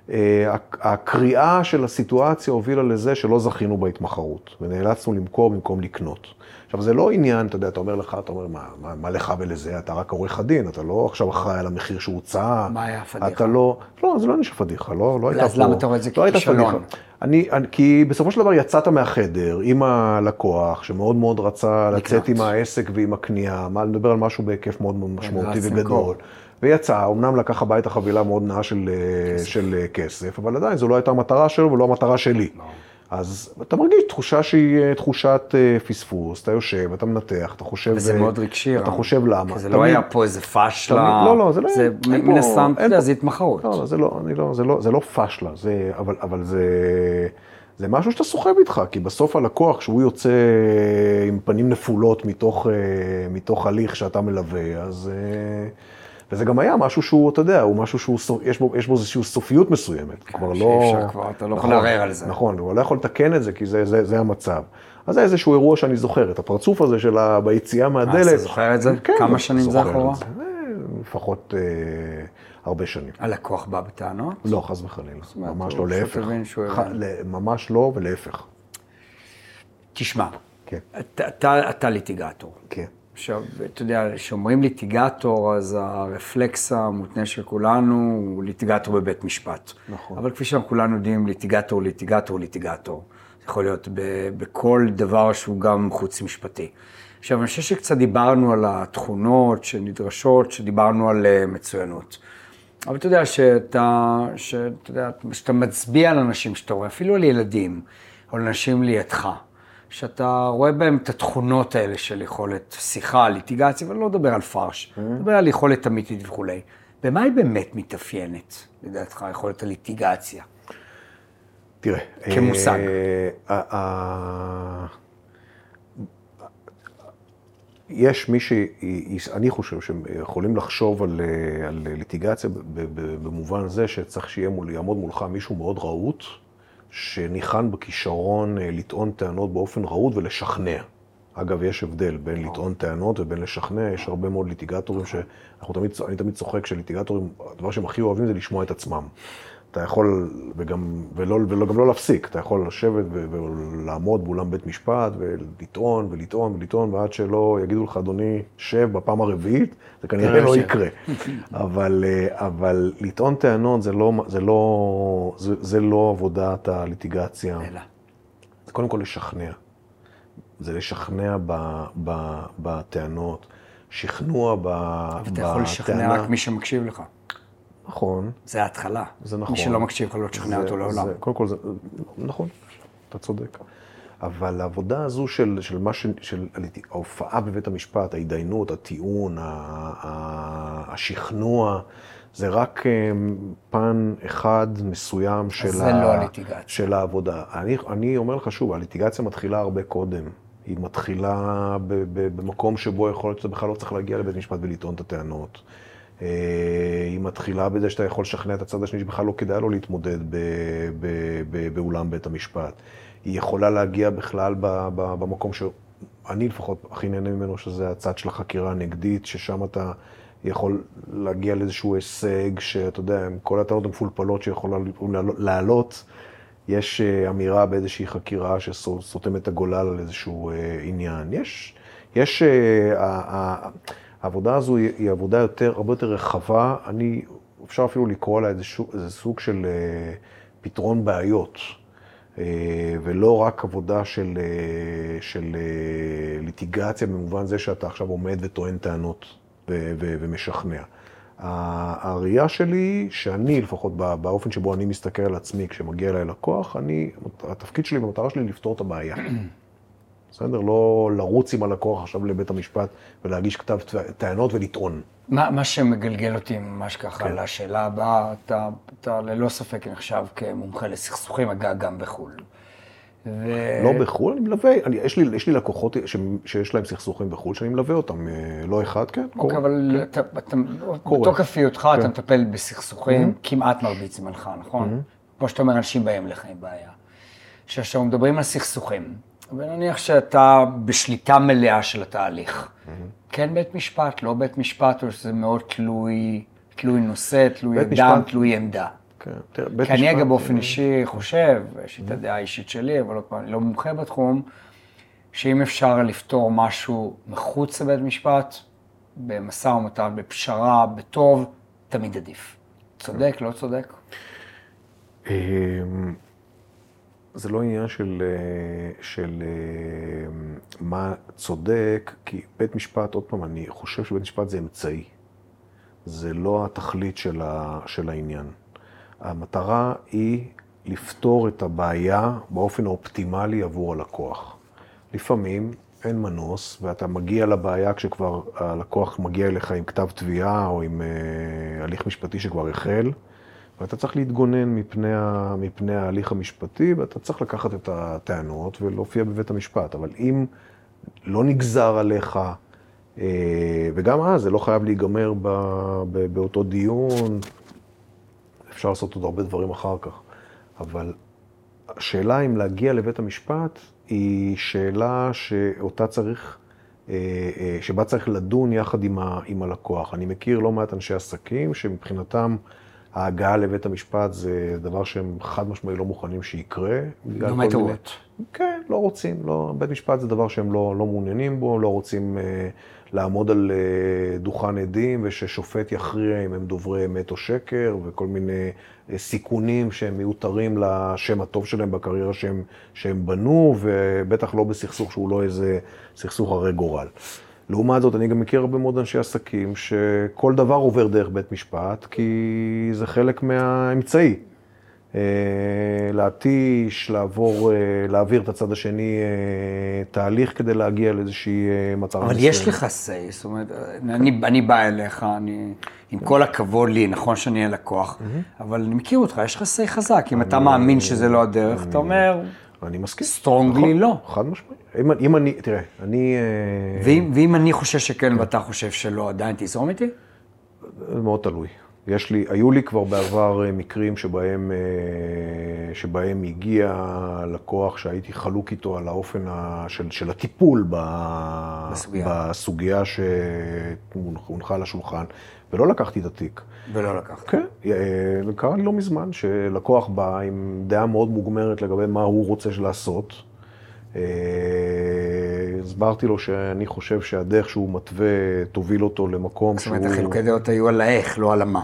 אה, הק- הקריאה של הסיטואציה הובילה לזה שלא זכינו בהתמחרות, ונאלצנו למכור במקום לקנות. עכשיו, זה לא עניין, אתה יודע, אתה אומר לך, אתה אומר, מה, מה, מה לך ולזה? אתה רק עורך הדין, אתה לא עכשיו אחראי על המחיר שהוצע.
מה היה הפדיחה?
אתה לא, לא, זה לא של פדיחה, לא, לא הייתה
אז למה אתה רואה את זה
לא הייתה
ככישלון?
אני, אני, כי בסופו של דבר יצאת מהחדר עם הלקוח, שמאוד מאוד רצה לצאת עם העסק ועם הקנייה, מה, לדבר על משהו בהיקף מאוד מאוד משמעותי
רץ
וגדול. ויצא, אמנם לקח הביתה חבילה מאוד נאה של. של כסף, אבל עדיין זו לא הייתה המטרה שלו ולא המטרה שלי. אז אתה מרגיש תחושה שהיא אה, תחושת אה, פספוס, אתה יושב, אתה מנתח, אתה חושב...
וזה
אה,
מאוד רגשי.
אתה. חושב למה.
זה לא היה פה איזה פאשלה.
לא, לא, זה לא היה-
זה מן הסתם, אתה יודע, זה התמחרות.
לא, לא, זה לא, אני לא, זה לא, לא פשלה, זה, אבל, זה, זה משהו שאתה סוחב איתך, כי בסוף הלקוח, כשהוא יוצא עם פנים נפולות מתוך, מתוך הליך שאתה מלווה, אז... אה, וזה גם היה משהו שהוא, אתה יודע, הוא משהו שהוא, יש בו, יש בו איזושהי סופיות מסוימת. כבר לא...
שאי אפשר כבר, אתה לא יכול
נכון,
לערער על זה.
נכון, הוא לא יכול לתקן את זה, כי זה, זה, זה המצב. אז זה איזשהו אירוע שאני זוכר, את הפרצוף הזה של ה... ביציאה מהדלת.
אז אתה זוכר את זה?
כן,
כמה שנים זה אחורה?
אה, לפחות אה, הרבה שנים.
הלקוח בא בטענות?
לא, חס וחלילה, ממש לא, להפך. ח-. ל- ממש לא, ולהפך.
תשמע,
כן.
אתה- אתה אתה ליטיגטור.
כן.
עכשיו, אתה יודע, כשאומרים ליטיגטור, אז הרפלקס המותנה של כולנו הוא ליטיגטור בבית משפט.
נכון.
אבל כפי שאנחנו כולנו יודעים, ליטיגטור, ליטיגטור, ליטיגטור. זה יכול להיות ב- בכל דבר שהוא גם חוץ משפטי. עכשיו, אני חושב שקצת דיברנו על התכונות שנדרשות, שדיברנו על אה, מצוינות. אבל אתה יודע שאתה, שאתה יודע, שאתה מצביע על אנשים שאתה רואה, אפילו על ילדים, או על אנשים לידך, שאתה רואה בהם את התכונות האלה של יכולת שיחה, ליטיגציה, ואני לא מדבר על פרש, אני מדבר על יכולת אמיתית וכולי. במה היא באמת מתאפיינת, לדעתך, יכולת הליטיגציה?
תראה.
כמושג.
אה, יש מי ש... אני חושב שהם יכולים לחשוב על, אה, על ליטיגציה במובן זה שצריך שיהיה מול, יעמוד מולך מישהו מאוד רהוט, שניחן בכישרון אה, לטעון טענות באופן רהוט ולשכנע. אגב, יש הבדל בין לטעון טענות ובין לשכנע, יש הרבה מאוד ליטיגטורים שאנחנו תמיד, אני תמיד צוחק שליטיגטורים, הדבר שהם הכי אוהבים זה לשמוע את עצמם. אתה יכול, וגם, ולא, ולא, גם לא להפסיק, אתה יכול לשבת ולעמוד באולם בית משפט ולטעון ולטעון ולטעון, ועד שלא יגידו לך, אדוני, שב בפעם הרביעית, זה כנראה לא. יקרה. אבל, אה, אבל לטעון טענות זה לא, זה לא, זה, זה לא עבודת הליטיגציה.
אלא.
זה קודם כל לשכנע. זה לשכנע ב, ב, בטענות, שכנוע ב, בטענה.
יכול לשכנע רק מי שמקשיב לך.
נכון,
זה ההתחלה.
זה נכון.
מי שלא מקשיב לך לא תשכנע אותו לעולם.
זה, קודם כל, זה, נכון, אתה צודק. אבל העבודה הזו של, של מה ש... של ההופעה בבית המשפט, ההתדיינות, הטיעון, ה- ה- השכנוע, זה רק אה, פן אחד מסוים של,
זה לא הליטיגציה.
של העבודה. אני, אני אומר לך שוב, הליטיגציה מתחילה הרבה קודם. היא מתחילה ב, ב, במקום שבו יכול להיות שאתה בכלל לא צריך להגיע לבית משפט ולטעון את הטענות. אה, היא מתחילה בזה שאתה יכול לשכנע את הצד השני שבכלל לא כדאי לו להתמודד באולם בית המשפט. היא יכולה להגיע בכלל במקום שאני לפחות הכי נהנה ממנו, שזה הצד של החקירה הנגדית, ששם אתה יכול להגיע לאיזשהו הישג, שאתה יודע, עם כל הטענות המפולפלות שיכולה לעלות, יש אה, אמירה באיזושהי חקירה שסותמת את הגולל על איזשהו אה, עניין. יש, יש, העבודה הזו היא, עבודה יותר, הרבה יותר רחבה, אני, אפשר אפילו לקרוא לה איזשהו, איזה סוג של פתרון בעיות. ולא רק עבודה של, של ליטיגציה במובן זה שאתה עכשיו עומד וטוען טענות ומשכנע. הראייה שלי שאני, לפחות באופן שבו אני מסתכל על עצמי כשמגיע אליי לקוח, אני, התפקיד שלי והמטרה שלי לפתור את הבעיה. בסדר? לא לרוץ עם הלקוח עכשיו לבית המשפט ולהגיש כתב טענות ולטעון.
מה, מה שמגלגל אותי ממש ככה כן. לשאלה הבאה, אתה, אתה ללא ספק נחשב כמומחה לסכסוכים, אגב, גם בחו"ל.
ו... לא בחו"ל, אני מלווה, אני, יש, לי, יש לי לקוחות ש, שיש להם סכסוכים בחו"ל, שאני מלווה אותם, אה, לא אחד, כן,
אוקיי, קורה. אבל כן. אתה, אתה, בתוקף היותך כן. אתה מטפל בסכסוכים mm-hmm. כמעט מרבית זמנך, נכון? Mm-hmm. כמו שאתה אומר, אנשים באים לך עם בעיה. כשאנחנו מדברים על סכסוכים, ונניח שאתה בשליטה מלאה של התהליך, mm-hmm. כן בית משפט, לא בית משפט, או שזה מאוד תלוי, תלוי נושא, תלוי אדם, תלוי עמדה. כן, תראה, כי אני אגב באופן אישי חושב, יש את הדעה האישית שלי, אבל עוד פעם, אני לא מומחה בתחום, שאם אפשר לפתור משהו מחוץ לבית משפט, במשא ומתן, בפשרה, בטוב, תמיד עדיף. צודק, לא צודק?
זה לא עניין של, של אמ, מה צודק, כי בית משפט, עוד פעם, אני חושב שבית משפט זה אמצעי. זה לא התכלית של, ה, של העניין. המטרה היא לפתור את הבעיה באופן האופטימלי עבור הלקוח. לפעמים אין מנוס, ואתה מגיע לבעיה כשכבר הלקוח מגיע אליך עם כתב תביעה או עם uh, הליך משפטי שכבר החל, ואתה צריך להתגונן מפני, ה, מפני ההליך המשפטי, ואתה צריך לקחת את הטענות ולהופיע בבית המשפט. אבל אם לא נגזר עליך, uh, וגם אז זה לא חייב להיגמר ב, ב, באותו דיון, אפשר לעשות עוד הרבה דברים אחר כך. אבל השאלה אם להגיע לבית המשפט היא שאלה שאותה צריך, אה, אה, שבה צריך לדון יחד עם, ה, עם הלקוח. אני מכיר לא מעט אנשי עסקים שמבחינתם ההגעה לבית המשפט זה דבר שהם חד משמעי לא מוכנים שיקרה.
לא מטרות.
כן, לא רוצים. לא, בית משפט זה דבר שהם לא, לא מעוניינים בו, לא רוצים אה, לעמוד על אה, דוכן עדים וששופט יכריע אם הם דוברי אמת או שקר, וכל מיני אה, סיכונים שהם מיותרים לשם הטוב שלהם בקריירה שהם, שהם בנו, ובטח לא בסכסוך שהוא לא איזה סכסוך הרי גורל. לעומת זאת, אני גם מכיר הרבה מאוד אנשי עסקים שכל דבר עובר דרך בית משפט, כי זה חלק מהאמצעי. אה, להתיש, לעבור, אה, להעביר את הצד השני אה, תהליך כדי להגיע לאיזושהי מטרה.
אבל יש לך say, זאת אומרת, אני, אני בא אליך, אני, עם כל הכבוד לי, נכון שאני הלקוח, אבל אני מכיר אותך, יש לך say חזק. אם אתה מאמין שזה לא הדרך, אתה אומר...
אני מסכים.
סטרונגלי נכון, לא.
חד משמעי. אם, אם אני, תראה, אני...
ואם, ואם אני חושב שכן ואתה חושב שלא, עדיין תזרום איתי?
זה מאוד תלוי. יש לי, היו לי כבר בעבר אה, מקרים שבהם, אה, שבהם הגיע לקוח שהייתי חלוק איתו על האופן של, של הטיפול בסוגיה. בסוגיה שהונחה על השולחן, ולא לקחתי את התיק.
ולא לקחת.
כן, אה, קרה לי לא מזמן שלקוח בא עם דעה מאוד מוגמרת לגבי מה הוא רוצה לעשות. הסברתי לו שאני חושב שהדרך שהוא מתווה תוביל אותו למקום
שהוא... זאת אומרת, החילוקי דעות היו על האיך, לא על המה.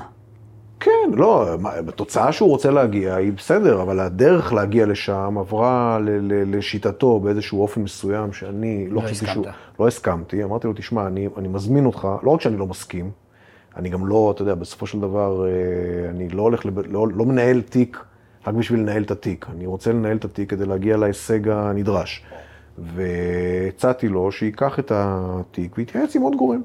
כן, לא, בתוצאה שהוא רוצה להגיע היא בסדר, אבל הדרך להגיע לשם עברה לשיטתו באיזשהו אופן מסוים שאני לא,
לא חשבתי שהוא...
לא הסכמתי. אמרתי לו, תשמע, אני, אני מזמין אותך, לא רק שאני לא מסכים, אני גם לא, אתה יודע, בסופו של דבר, אה, אני לא הולך, לב... לא, לא מנהל תיק רק בשביל לנהל את התיק. אני רוצה לנהל את התיק כדי להגיע להישג הנדרש. והצעתי לו שייקח את התיק ויתייעץ עם עוד גורם.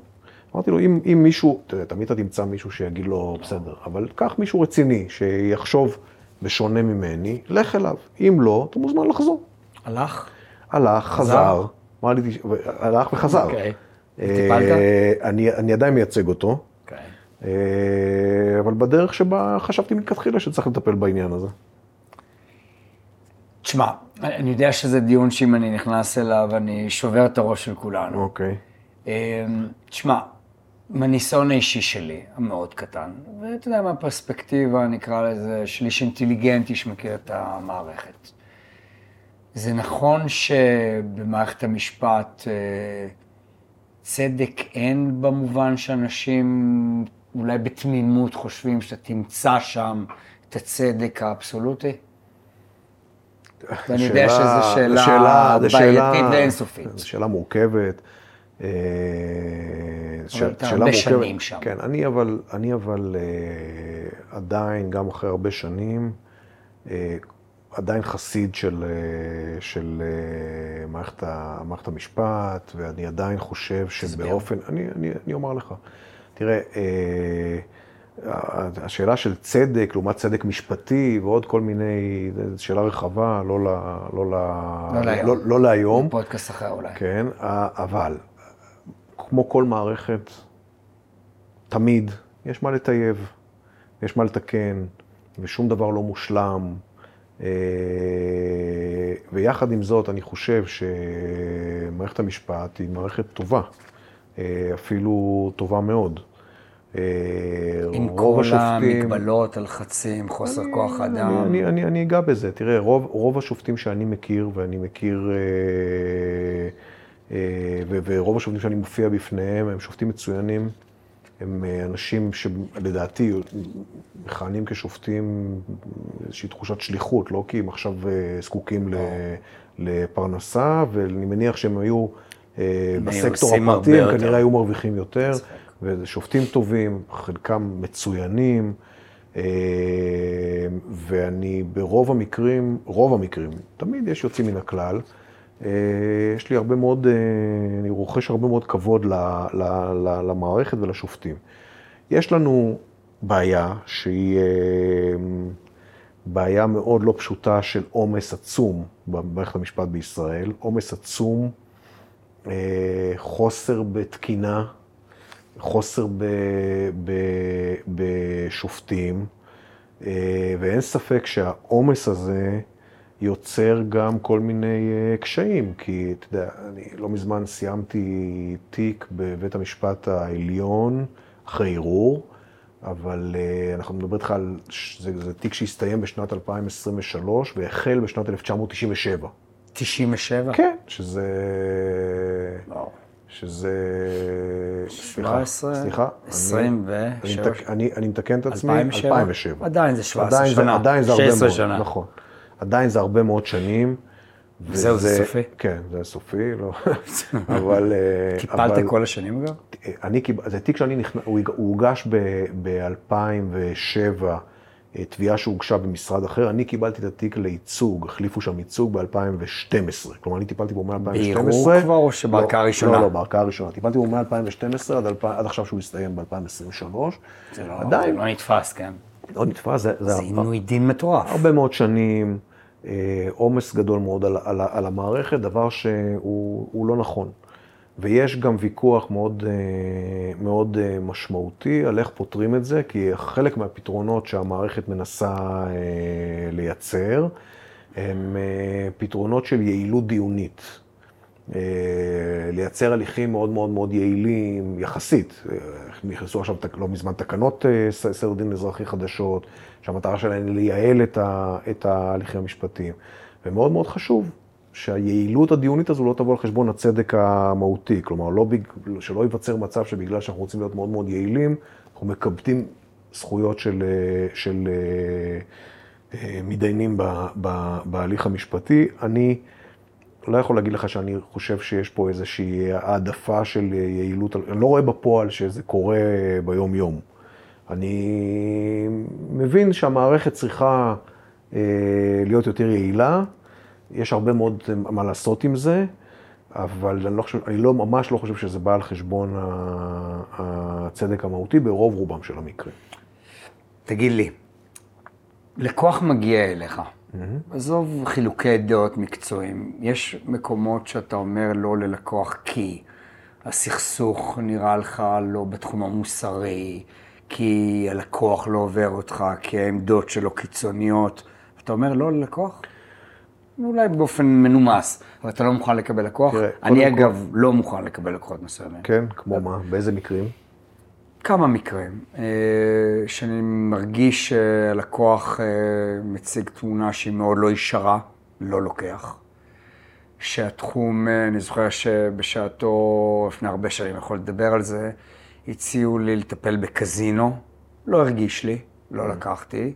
אמרתי לו, אם, אם מישהו, יודע, תמיד אתה תמצא מישהו שיגיד לו, בסדר, אבל קח מישהו רציני, שיחשוב בשונה ממני, לך אליו. אם לא, אתה מוזמן לחזור.
הלך?
הלך, חזר, אמר לי, הלך וחזר.
אוקיי.
אה,
וטיפלת?
אני, אני עדיין מייצג אותו, אבל בדרך שבה חשבתי מלכתחילה שצריך לטפל בעניין הזה.
תשמע, אני יודע שזה דיון שאם אני נכנס אליו, אני שובר את הראש של כולנו.
אוקיי.
אמ, תשמע, מהניסיון האישי שלי, המאוד קטן, ואתה יודע, מהפרספקטיבה, נקרא לזה, של איש אינטליגנטי שמכיר את המערכת. זה נכון שבמערכת המשפט אה, צדק אין במובן שאנשים אולי בתמימות חושבים שאתה תמצא שם את הצדק האבסולוטי? ואני יודע שזו שאלה
שאלה-
בעייתית ואינסופית.
זו שאלה מורכבת. אה, ש- שאלה
הרבה
מורכבת.
שנים שם.
כן, אני אבל, אני אבל אה, עדיין, גם אחרי הרבה שנים, אה, עדיין חסיד של, אה, של אה, מערכת, ה- מערכת המשפט, ואני עדיין חושב שבאופן, אני, אני, אני אומר לך, תראה, אה, השאלה של צדק לעומת צדק משפטי ועוד כל מיני, זו שאלה רחבה, לא, ל, לא, ל,
לא להיום.
לא, לא להיום.
פודקאסט אחר אולי.
כן, אבל כמו כל מערכת, תמיד יש מה לטייב, יש מה לתקן, ושום דבר לא מושלם. אה, ויחד עם זאת, אני חושב שמערכת המשפט היא מערכת טובה, אה, אפילו טובה מאוד. אה,
עם כל
השופטים-
המגבלות, הלחצים, חוסר כוח
אני,
אדם.
אני, אני, אני אגע בזה. תראה, רוב, רוב השופטים שאני מכיר, ואני מכיר, אה, אה, ו- ורוב השופטים שאני מופיע בפניהם, הם שופטים מצוינים. הם אה, אנשים שלדעתי מכהנים כשופטים איזושהי תחושת שליחות, לא כי הם עכשיו אה, זקוקים ל- לפרנסה, ואני מניח שהם היו אה,
הם היו
בסקטור
עושים הרבה
הפרטי, הם. כנראה היו מרוויחים יותר,
צודק.
וזה שופטים טובים, חלקם מצוינים, אה, ואני ברוב המקרים, רוב המקרים, תמיד יש יוצאים מן הכלל. אה, יש לי הרבה מאוד, אה, אני רוכש הרבה מאוד כבוד ל- ל- ל- למערכת ולשופטים. יש לנו בעיה שהיא אה, בעיה מאוד לא פשוטה של עומס עצום במערכת המשפט בישראל, עומס עצום, אה, חוסר בתקינה, חוסר ב, ב, בשופטים, אה, ואין ספק שהעומס הזה יוצר גם כל מיני אה, קשיים, כי אתה יודע, אני לא מזמן סיימתי תיק בבית המשפט העליון אחרי ערעור, אבל אה, אנחנו מדברים איתך על, זה, זה תיק שהסתיים בשנת 2023 והחל בשנת 1997.
97?
כן, שזה...
וואו.
שזה... סליחה,
17,
סליחה.
27.
אני, אני, מתק- אני, אני מתקן את עצמי,
2007?
2007.
עדיין זה 17
עדיין
שנה.
זה, עדיין זה הרבה
16
מאוד,
שנה.
נכון. עדיין זה הרבה מאוד שנים.
וזהו, זה סופי?
כן, זה סופי, לא. אבל... אה,
טיפלת
אבל-
כל השנים אגב?
אני קיבל, זה תיק שאני נכנס, הוא הוגש ב-2007, תביעה שהוגשה במשרד אחר, אני קיבלתי את התיק לייצוג, החליפו שם ייצוג ב-2012. כלומר, אני טיפלתי בו מ-2012.
בערעור כבר או שבערכאה
לא,
הראשונה?
לא, לא, בערכאה הראשונה. טיפלתי בו מ-2012 עד, 2000 עד עכשיו שהוא הסתיים ב-2023.
זה לא-
עדיין,
לא נתפס, כן.
לא נתפס, זה, זה,
עינוי דין מטורף.
הרבה מאוד שנים, אה, עומס גדול מאוד על, על, על המערכת, דבר שהוא הוא לא נכון. ויש גם ויכוח מאוד, אה, מאוד אה, משמעותי על איך פותרים את זה, כי חלק מהפתרונות שהמערכת מנסה אה, לייצר, הם פתרונות של יעילות דיונית. לייצר הליכים מאוד מאוד מאוד יעילים, יחסית. נכנסו עכשיו לא מזמן תקנות סדר דין אזרחי חדשות, שהמטרה שלהן היא לייעל את ההליכים המשפטיים. ומאוד מאוד חשוב שהיעילות הדיונית הזו לא תבוא על חשבון הצדק המהותי. כלומר, לא בג... שלא ייווצר מצב שבגלל שאנחנו רוצים להיות מאוד מאוד יעילים, אנחנו מקבטים זכויות של, אה, של אה, אה, מתדיינים ב- ב- בהליך המשפטי. אני לא יכול להגיד לך שאני חושב שיש פה איזושהי העדפה של יעילות, אני לא רואה בפועל שזה קורה ביום-יום. אני מבין שהמערכת צריכה להיות יותר יעילה, יש הרבה מאוד מה לעשות עם זה, אבל אני, לא חושב, אני לא, ממש לא חושב שזה בא על חשבון הצדק המהותי ברוב רובם של המקרים.
תגיד לי, לקוח מגיע אליך, עזוב חילוקי דעות מקצועיים, יש מקומות שאתה אומר לא ללקוח כי הסכסוך נראה לך לא בתחום המוסרי, כי הלקוח לא עובר אותך, כי העמדות שלו קיצוניות, אתה אומר לא ללקוח? אולי באופן מנומס, אבל אתה לא מוכן לקבל לקוח.
תראה,
אני
קודם כל-
אגב לא מוכן לקבל לקוחות מסוימים.
כן? כמו מה? באיזה מקרים?
כמה מקרים אה, שאני מרגיש שהלקוח אה, מציג תמונה שהיא מאוד לא ישרה, לא לוקח. שהתחום, אה, אני זוכר שבשעתו, לפני הרבה שנים, יכול לדבר על זה, הציעו לי לטפל בקזינו, לא הרגיש לי, לא לקחתי.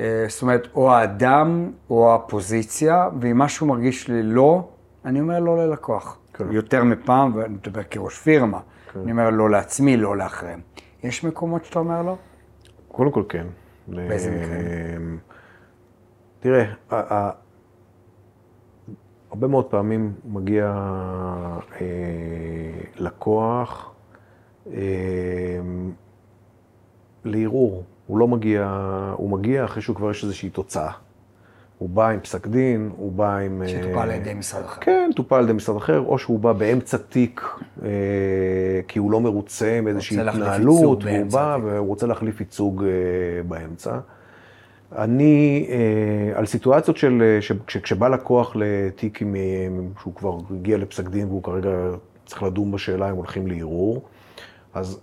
אה, זאת אומרת, או האדם או הפוזיציה, ואם משהו מרגיש לי לא, אני אומר לא ללקוח.
כן.
יותר מפעם, ואני מדבר כראש פירמה, אני אומר לא לעצמי, לא לאחריהם. יש מקומות שאתה אומר לא?
קודם כל כן.
באיזה מקרים?
תראה, ה- ה- הרבה מאוד פעמים מגיע אה, לקוח אה, לערעור. הוא לא מגיע, הוא מגיע אחרי שהוא כבר יש איזושהי תוצאה. הוא בא עם פסק דין, הוא בא עם... אה,
שטופל על ידי משרד אחר.
כן, טופל על ידי משרד אחר, או שהוא בא באמצע תיק, אה, כי הוא לא מרוצה מאיזושהי התנהלות, והוא בא
התיק.
והוא רוצה להחליף ייצוג אה, באמצע. אני, אה, על סיטואציות של, אה, כשבא לקוח לתיק עם, אה, שהוא כבר הגיע לפסק דין והוא כרגע צריך לדון בשאלה אם הולכים לערעור, אז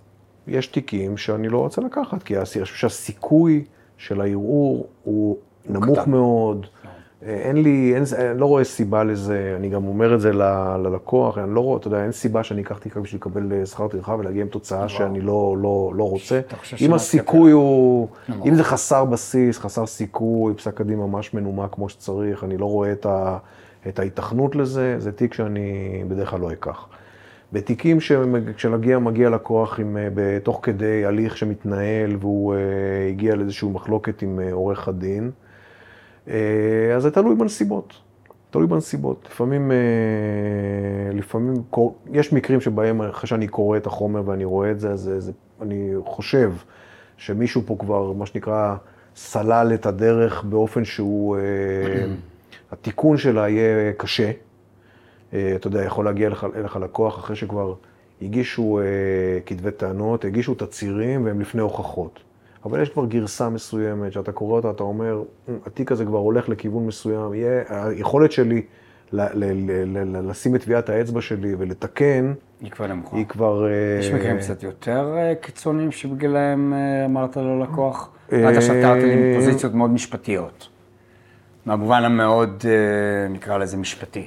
יש תיקים שאני לא רוצה לקחת, כי אני חושב שהסיכוי של הערעור הוא נמוך
קטן.
מאוד. אה, אין לי, אין, אני לא רואה סיבה לזה, אני גם אומר את זה ל- ללקוח, אני לא רואה, אתה יודע, אין סיבה שאני אקח תיק בשביל לקבל אה, שכר טרחה ולהגיע עם תוצאה שאני לא, לא, לא רוצה. אם הסיכוי הוא,
נמוך.
אם זה חסר בסיס, חסר סיכוי, פסק הדין ממש מנומק כמו שצריך, אני לא רואה את, ה, את ההיתכנות לזה, זה תיק שאני בדרך כלל לא אקח. בתיקים כשמגיע מגיע לקוח עם, אה, בתוך כדי הליך שמתנהל והוא אה, הגיע לאיזושהי מחלוקת עם אה, עורך הדין, אז זה תלוי בנסיבות. תלוי בנסיבות. לפעמים, לפעמים, יש מקרים שבהם אחרי שאני קורא את החומר ואני רואה את זה, אז זה, אני חושב שמישהו פה כבר, מה שנקרא, סלל את הדרך באופן שהוא, התיקון שלה יהיה קשה. אה, אתה יודע, יכול להגיע אליך, אליך לקוח אחרי שכבר הגישו אה, כתבי טענות, הגישו תצהירים והם לפני הוכחות. אבל יש כבר גרסה מסוימת שאתה קורא אותה, אתה אומר, "אמ, התיק הזה כבר הולך לכיוון מסוים, יהיה, היכולת שלי ל- ל- ל- ל- לשים את טביעת האצבע שלי ולתקן,
היא כבר נמוכה.
היא כבר...
יש
אה,
מקרים קצת יותר אה, קיצוניים שבגללם אמרת לו לקוח?
אה,
עד עכשיו תיארת לי פוזיציות מאוד משפטיות. מהמובן המאוד, נקרא לזה משפטי.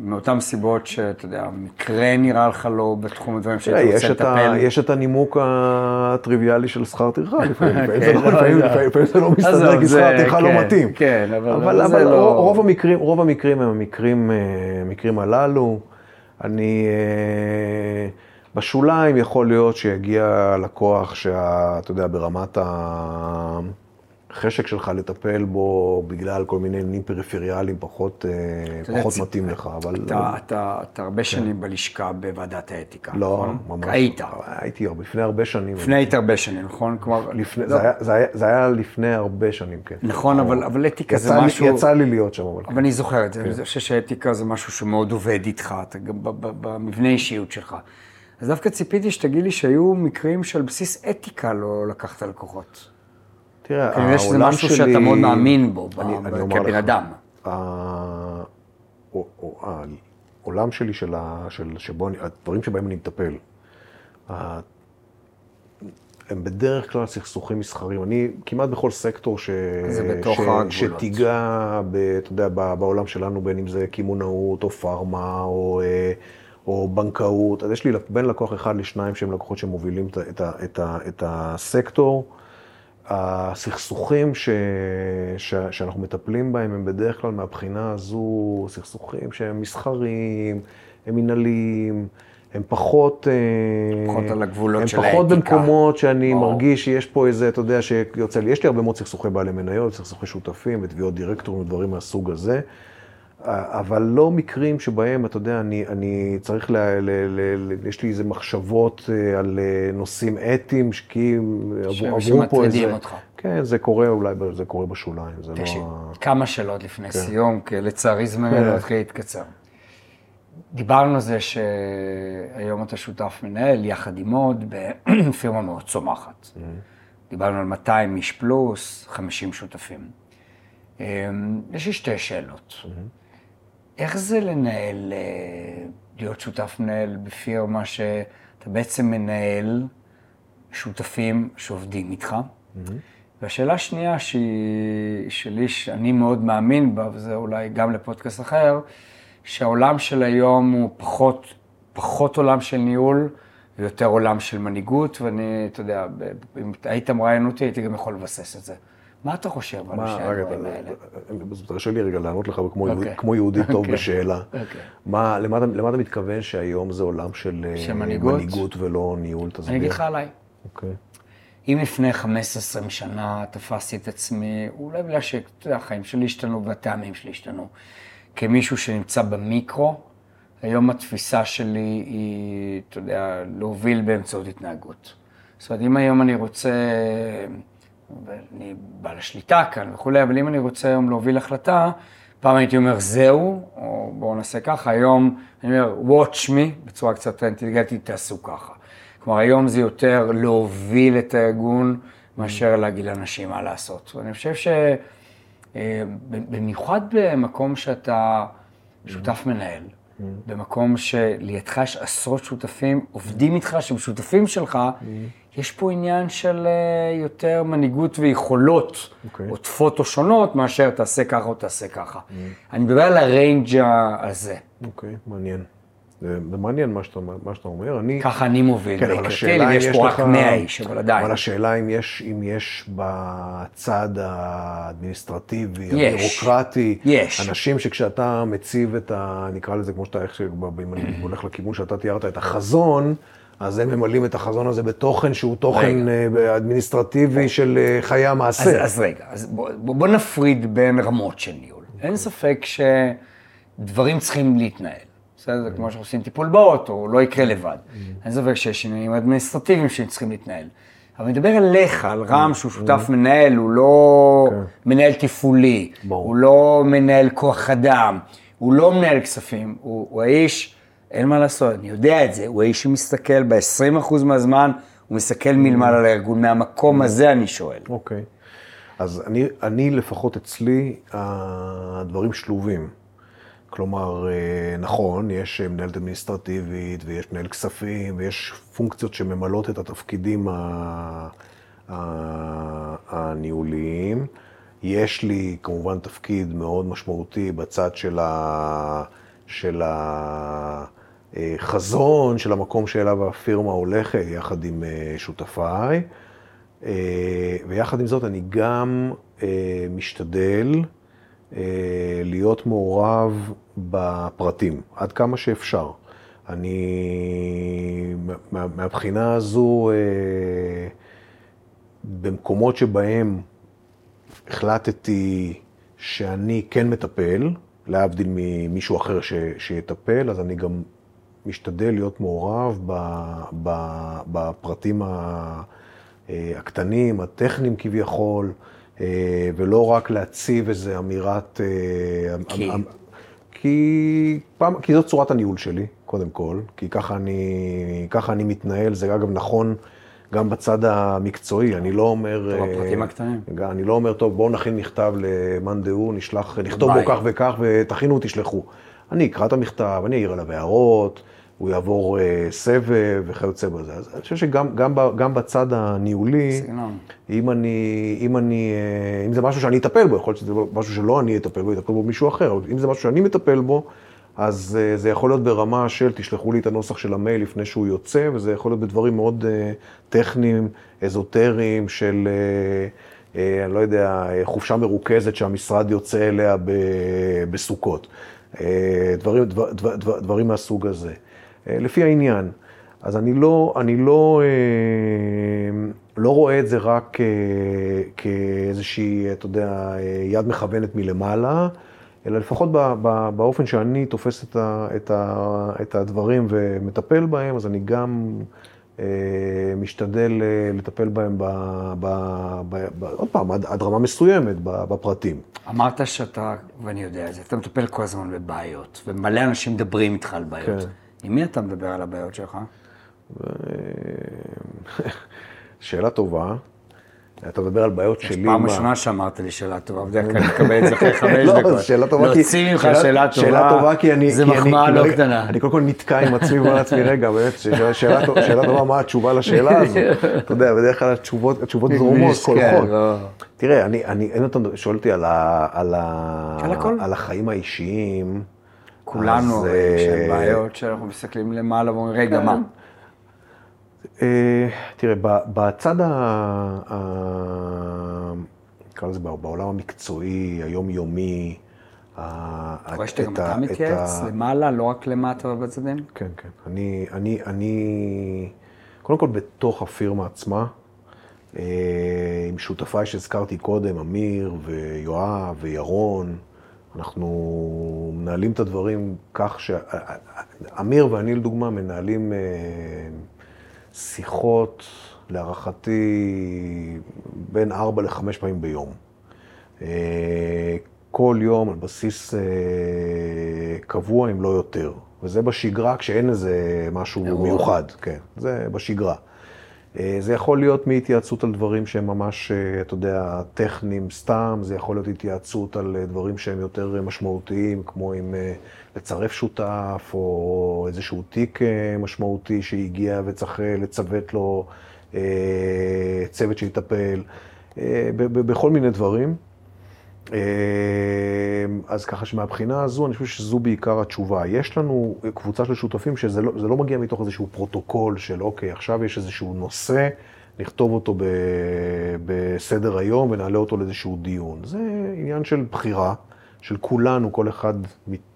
מאותן סיבות שאתה יודע, מקרה נראה לך לא בתחום הדברים
יש
רוצה
ה,
לטפל.
יש את הנימוק הטריוויאלי של שכר טרחה, לפעמים לפעמים זה
כן,
לא-
לא,
לפעמים-
לא.
זה לא מסתדר
עזוב,
כי שכר טרחה לא
כן,
מתאים.
כן, אבל- זה לא-
רוב המקרים, הם המקרים, אה, הללו. אני, אה, בשוליים יכול להיות שיגיע לקוח שאתה יודע, ברמת החשק שלך לטפל בו בגלל כל מיני עניינים פריפריאליים פחות, אה,
יודע,
פחות
צי-
מתאים לך, אבל...
אתה, אתה, אתה הרבה שנים בלשכה בוועדת האתיקה,
כן. לא,
נכון?
ממש.
היית.
הייתי הרבה, לפני הרבה שנים.
לפני היית הרבה שנים, נכון? כלומר,
לפני,
לא,
זה, היה, זה, היה, זה היה לפני הרבה שנים, כן.
נכון, אבל, אבל אתיקה זה
יצא,
משהו...
לי, יצא לי להיות שם, אבל כן.
אבל אני זוכר את זה, אני חושב שאתיקה זה משהו שמאוד עובד איתך, אתה גם במבנה אישיות שלך. אז דווקא ציפיתי שתגיד לי שהיו מקרים שעל בסיס אתיקה לא לקחת לקוחות.
תראה,
כנראה שזה
העולם
משהו
שלי-
שאתה מאוד מאמין בו, כבן אדם.
ה- או- או- העולם שלי, של ה- של- שבו אני, הדברים שבהם אני מטפל, הם בדרך כלל סכסוכים מסחריים. אני כמעט בכל סקטור ש...
זה בתוך
ש...
הגבולות.
שתיגע, ב, אתה יודע, בעולם שלנו, בין אם זה קמעונאות או פארמה או, אה, או בנקאות, אז יש לי בין לקוח אחד לשניים שהם לקוחות שמובילים את, את, את, ה- את הסקטור. הסכסוכים ש... ש... שאנחנו מטפלים בהם הם בדרך כלל מהבחינה הזו סכסוכים שהם מסחריים, הם מנהליים, הם פחות... אה,
פחות על הגבולות של
הם פחות
האתיקה.
במקומות שאני
ברור.
מרגיש שיש פה איזה, אתה יודע, שיוצא לי, יש לי הרבה מאוד סכסוכי בעלי מניות, סכסוכי שותפים ותביעות דירקטורים ודברים מהסוג הזה. אבל לא מקרים שבהם, אתה יודע, אני, אני צריך, ל, ל, ל, ל, יש לי איזה מחשבות אה, על אה, נושאים אתיים, כי עברו עברו פה איזה...
שמטרידים אותך.
כן, זה קורה אולי, זה קורה בשוליים, זה
תקשיב,
לא...
כמה שאלות לפני
כן.
סיום, כי לצערי זמננו מתחיל להתקצר. דיברנו על זה שהיום אתה שותף מנהל, יחד עם עוד, בפירמה מאוד צומחת. דיברנו על 200 איש פלוס, 50 שותפים. אמ, יש לי שתי שאלות. איך זה לנהל, אה, להיות שותף מנהל בפירמה שאתה בעצם מנהל שותפים שעובדים איתך? והשאלה השנייה שהיא שלי, שאני מאוד מאמין בה, וזה אולי גם לפודקאסט אחר, שהעולם של היום הוא פחות, פחות עולם של ניהול ויותר עולם של מנהיגות, ואני, אתה יודע, אם היית מראיין אותי, הייתי גם יכול לבסס את זה. מה אתה חושב על שני הדברים האלה?
תרשה לי רגע לענות לך כמו, יהודי,
אוקיי.
כמו יהודי טוב
אוקיי.
בשאלה.
אוקיי.
מה, למה, אתה- מתכוון שהיום זה עולם של, אה,
מנהיגות?
ולא ניהול?
אני אגיד לך עליי.
אוקיי.
אם לפני 15-20 שנה תפסתי את עצמי, אולי בגלל שאתה יודע, החיים שלי השתנו והטעמים שלי השתנו, כמישהו שנמצא במיקרו, היום התפיסה שלי היא, אתה יודע, להוביל באמצעות התנהגות. זאת אומרת, אם היום אני רוצה, ואני בעל השליטה כאן וכולי, אבל אם אני רוצה היום להוביל החלטה, פעם הייתי אומר זהו, או בואו נעשה ככה, היום אני אומר watch me, בצורה קצת אינטליגנטית, תעשו ככה. כלומר, היום זה יותר להוביל את הארגון מאשר להגיד לאנשים מה לעשות. ואני חושב שבמיוחד במקום שאתה שותף מנהל, במקום שלידך יש עשרות שותפים, עובדים איתך, שהם שותפים שלך, יש פה עניין של אה, יותר מנהיגות ויכולות
אוקיי.
עוטפות או שונות, מאשר תעשה ככה או תעשה ככה. אני מדבר על הריינג' הזה.
אוקיי, מעניין. זה, זה מעניין מה שאתה, מה שאתה אומר. אני...
ככה אני מוביל.
כן, אבל השאלה אם
יש
יש
פה
לך...
רק 100 איש, אבל עדיין.
אבל השאלה אם יש, אם יש בצד האדמיניסטרטיבי,
יש.
הבירוקרטי,
יש.
אנשים שכשאתה מציב את ה... נקרא לזה כמו שאתה. אם אני הולך לכיוון שאתה תיארת, את החזון, אז הם ממלאים את החזון הזה בתוכן שהוא תוכן אה, אדמיניסטרטיבי של אה, חיי
אז,
המעשה.
אז רגע, אז בוא, בוא, נפריד בין רמות של ניהול. אין ספק שדברים צריכים להתנהל. בסדר? זה כמו שאנחנו עושים טיפול באוטו, לא יקרה לבד. אין ספק שיש עניינים אדמיניסטרטיביים שצריכים להתנהל. אבל אני מדבר עליך, על רם שהוא שותף מנהל, הוא לא מנהל תפעולי. הוא לא מנהל כוח אדם, הוא לא מנהל כספים, הוא האיש, אין מה לעשות, אני יודע את זה, הוא האיש שמסתכל ב-20% מהזמן, הוא מסתכל מלמעלה על הארגון, מהמקום הזה אני שואל.
אוקיי. אז אני, אני לפחות אצלי, הדברים שלובים. כלומר, אה, נכון, יש מנהלת אדמיניסטרטיבית ויש מנהל כספים ויש פונקציות שממלאות את התפקידים ה- ה- הניהוליים. יש לי כמובן תפקיד מאוד משמעותי בצד של, ה, של החזון, של המקום שאליו הפירמה הולכת, יחד עם אה, שותפיי. אה, ויחד עם זאת, אני גם אה, משתדל אה, להיות מעורב בפרטים, עד כמה שאפשר. אני, מה- מהבחינה הזו, אה, במקומות שבהם החלטתי שאני כן מטפל, להבדיל ממישהו אחר ש, שיטפל, אז אני גם משתדל להיות מעורב ב, ב, בפרטים אה, הקטנים, הטכניים כביכול, אה, ולא רק להציב איזו אמירת... אה,
כי?
אמ- כי, פעם, כי זאת צורת הניהול שלי, קודם כל, כי ככה אני, ככה אני מתנהל, זה אגב נכון גם בצד המקצועי, אני לא אומר...
טוב, הפרטים הקטנים.
אני לא אומר, טוב, בואו נכין מכתב למאן דהוא, נשלח, נכתוב בו. כך וכך ותכינו, תשלחו. אני אקרא את המכתב, אני אעיר עליו הערות, הוא יעבור אה, סבב וכיוצא בזה. אז אני חושב שגם גם, גם בצד הניהולי,
סגנון.
אם אני, אם אני, אה, אם זה משהו שאני אטפל בו, יכול להיות שזה משהו שלא אני אטפל בו, יטפל בו מישהו אחר, אבל אם זה משהו שאני מטפל בו, אז אה, זה יכול להיות ברמה של תשלחו לי את הנוסח של המייל לפני שהוא יוצא, וזה יכול להיות בדברים מאוד אה, טכניים, אזוטריים, של, אה, אה, אני לא יודע, אה, חופשה מרוכזת שהמשרד יוצא אליה בסוכות. אה, דברים, דבר, דבר, דבר, דברים מהסוג הזה. אה, לפי העניין. אז אני לא, אני לא, אה, לא רואה את זה רק כאיזושהי, אתה יודע, יד מכוונת מלמעלה, אלא לפחות באופן שאני תופס את, הדברים ומטפל בהם, אז אני גם משתדל אה, לטפל בהם, ב, ב, ב, ב, עוד פעם, עד, עד רמה מסוימת בפרטים.
אמרת שאתה, ואני יודע את זה, אתה מטפל כל הזמן בבעיות, ומלא אנשים מדברים איתך על בעיות. כן. עם מי אתה מדבר על הבעיות שלך? ו...
שאלה טובה. אתה מדבר על בעיות שלי.
פעם ראשונה שאמרת לי שאלה טובה, בדרך כלל אני מקבל את זה אחרי חמש
לא,
דקות.
שאלה טובה כי...
להוציא ממך שאלה טובה,
שאלה טובה כי אני...
זה מחמאה לא קטנה.
אני קודם כל נתקע עם עצמי ואומר לעצמי, רגע, באמת, שאלה טובה, מה התשובה לשאלה הזו? אתה יודע, בדרך כלל התשובות זרומות, קולחות. לא. תראה, אני, אם אתה שואל אותי על החיים האישיים,
כולנו, יש אה, בעיות שאנחנו מסתכלים למעלה ואומרים, רגע, מה?
אה, תראה, בצד ה... נקרא לזה בעולם המקצועי, היומיומי,
אתה רואה שאתה גם אתה מתייעץ למעלה, לא רק למטה ובצדדים?
כן, כן. אני, אני, אני, קודם כל בתוך הפירמה עצמה, אה, עם שותפיי שהזכרתי קודם, אמיר ויואב וירון, אנחנו מנהלים את הדברים כך ש... אמיר ואני, לדוגמה, מנהלים שיחות, להערכתי, בין ארבע לחמש פעמים ביום. אה, כל יום על בסיס אה, קבוע, אם לא יותר. וזה בשגרה, כשאין איזה משהו אירוע. מיוחד, כן, זה בשגרה. אה, זה יכול להיות מהתייעצות על דברים שהם ממש, אתה יודע, טכניים סתם, זה יכול להיות התייעצות על דברים שהם יותר משמעותיים, כמו עם לצרף שותף, או איזשהו תיק אה, משמעותי שהגיע וצריך אה, לצוות לו אה, צוות שיטפל, בכל מיני דברים. אז ככה שמבחינה הזו, אני חושב שזו בעיקר התשובה. יש לנו קבוצה של שותפים שזה לא, לא מגיע מתוך איזשהו פרוטוקול של אוקיי, עכשיו יש איזשהו נושא, נכתוב אותו ב, בסדר היום ונעלה אותו לאיזשהו דיון. זה עניין של בחירה. של כולנו, כל אחד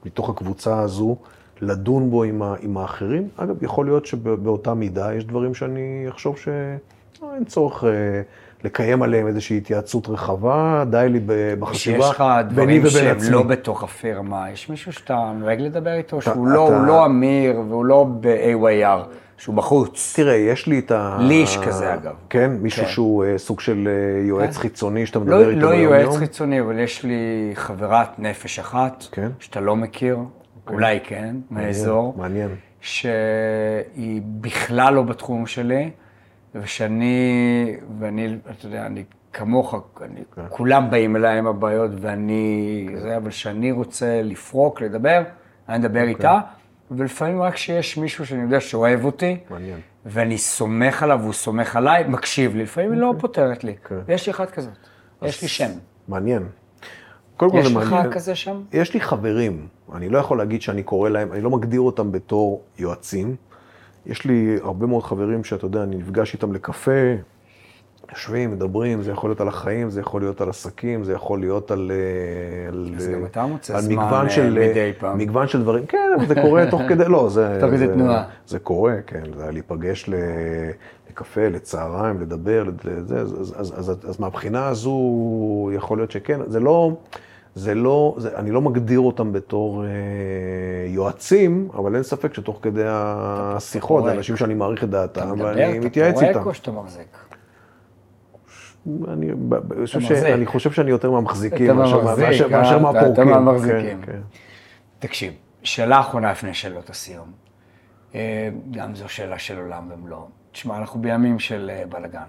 מתוך הקבוצה הזו, לדון בו עם, ה, עם האחרים. אגב, יכול להיות שבאותה מידה יש דברים שאני אחשוב שאין צורך אה, לקיים עליהם איזושהי התייעצות רחבה, די לי בחשיבה
ביני ובין עצמי. שיש לך דברים שהם לא בתוך הפירמה, יש מישהו שאתה נוהג לדבר איתו, אתה, שהוא לא, אתה... לא, לא אמיר והוא לא ב-AYR. שהוא בחוץ.
תראה, יש לי את ה...
לי איש כזה, אגב.
כן? מישהו כן. שהוא uh, סוג של uh, יועץ כן. חיצוני שאתה מדבר לא, איתו
ביום-יום? לא יועץ חיצוני, אבל יש לי חברת נפש אחת, כן? שאתה לא מכיר, כן. אולי כן, מהאזור.
מעניין.
שהיא בכלל לא בתחום שלי, ושאני, ואני, אתה יודע, אני כמוך, אני, כן. כולם באים אליי עם הבעיות, ואני, כן. זה, אבל כשאני רוצה לפרוק, לדבר, אני מדבר okay. אוקיי. איתה. ולפעמים רק כשיש מישהו שאני יודע שאוהב אותי, מעניין. ואני סומך עליו והוא סומך עליי, מקשיב לי, לפעמים היא לא אוקיי. פותרת לי. כן. ויש לי אחת כזאת, יש לי שם.
מעניין.
יש לך מעניין. כזה שם?
יש לי חברים, אני לא יכול להגיד שאני קורא להם, אני לא מגדיר אותם בתור יועצים. יש לי הרבה מאוד חברים שאתה יודע, אני נפגש איתם לקפה, יושבים, מדברים, זה יכול להיות על החיים, זה יכול להיות על עסקים, זה יכול להיות על...
אה, על אז גם אתה מוצא זמן של,
אה, מדי פעם. מגוון של דברים, כן, אבל זה קורה תוך כדי, לא, זה...
תוך כדי תנועה.
זה קורה, כן, זה להיפגש לקפה, לצהריים, לדבר, לזה, אז, אז, אז, אז, אז מהבחינה הזו יכול להיות שכן, זה לא... זה לא, זה, אני לא מגדיר אותם בתור אה, יועצים, אבל אין ספק שתוך כדי השיחות, זה אנשים שאני מעריך את דעתם, ואני מתייעץ איתם. אתה
פורק או שאתה מחזיק?
אני, חושב ש... אני חושב שאני יותר מהמחזיקים מאשר מהפורקים. אתה
מהמחזיקים. כן, כן. תקשיב, שאלה אחרונה לפני שאלות הסיום. אה, גם זו שאלה של עולם ומלואו. תשמע, אנחנו בימים של אה, בלאגן,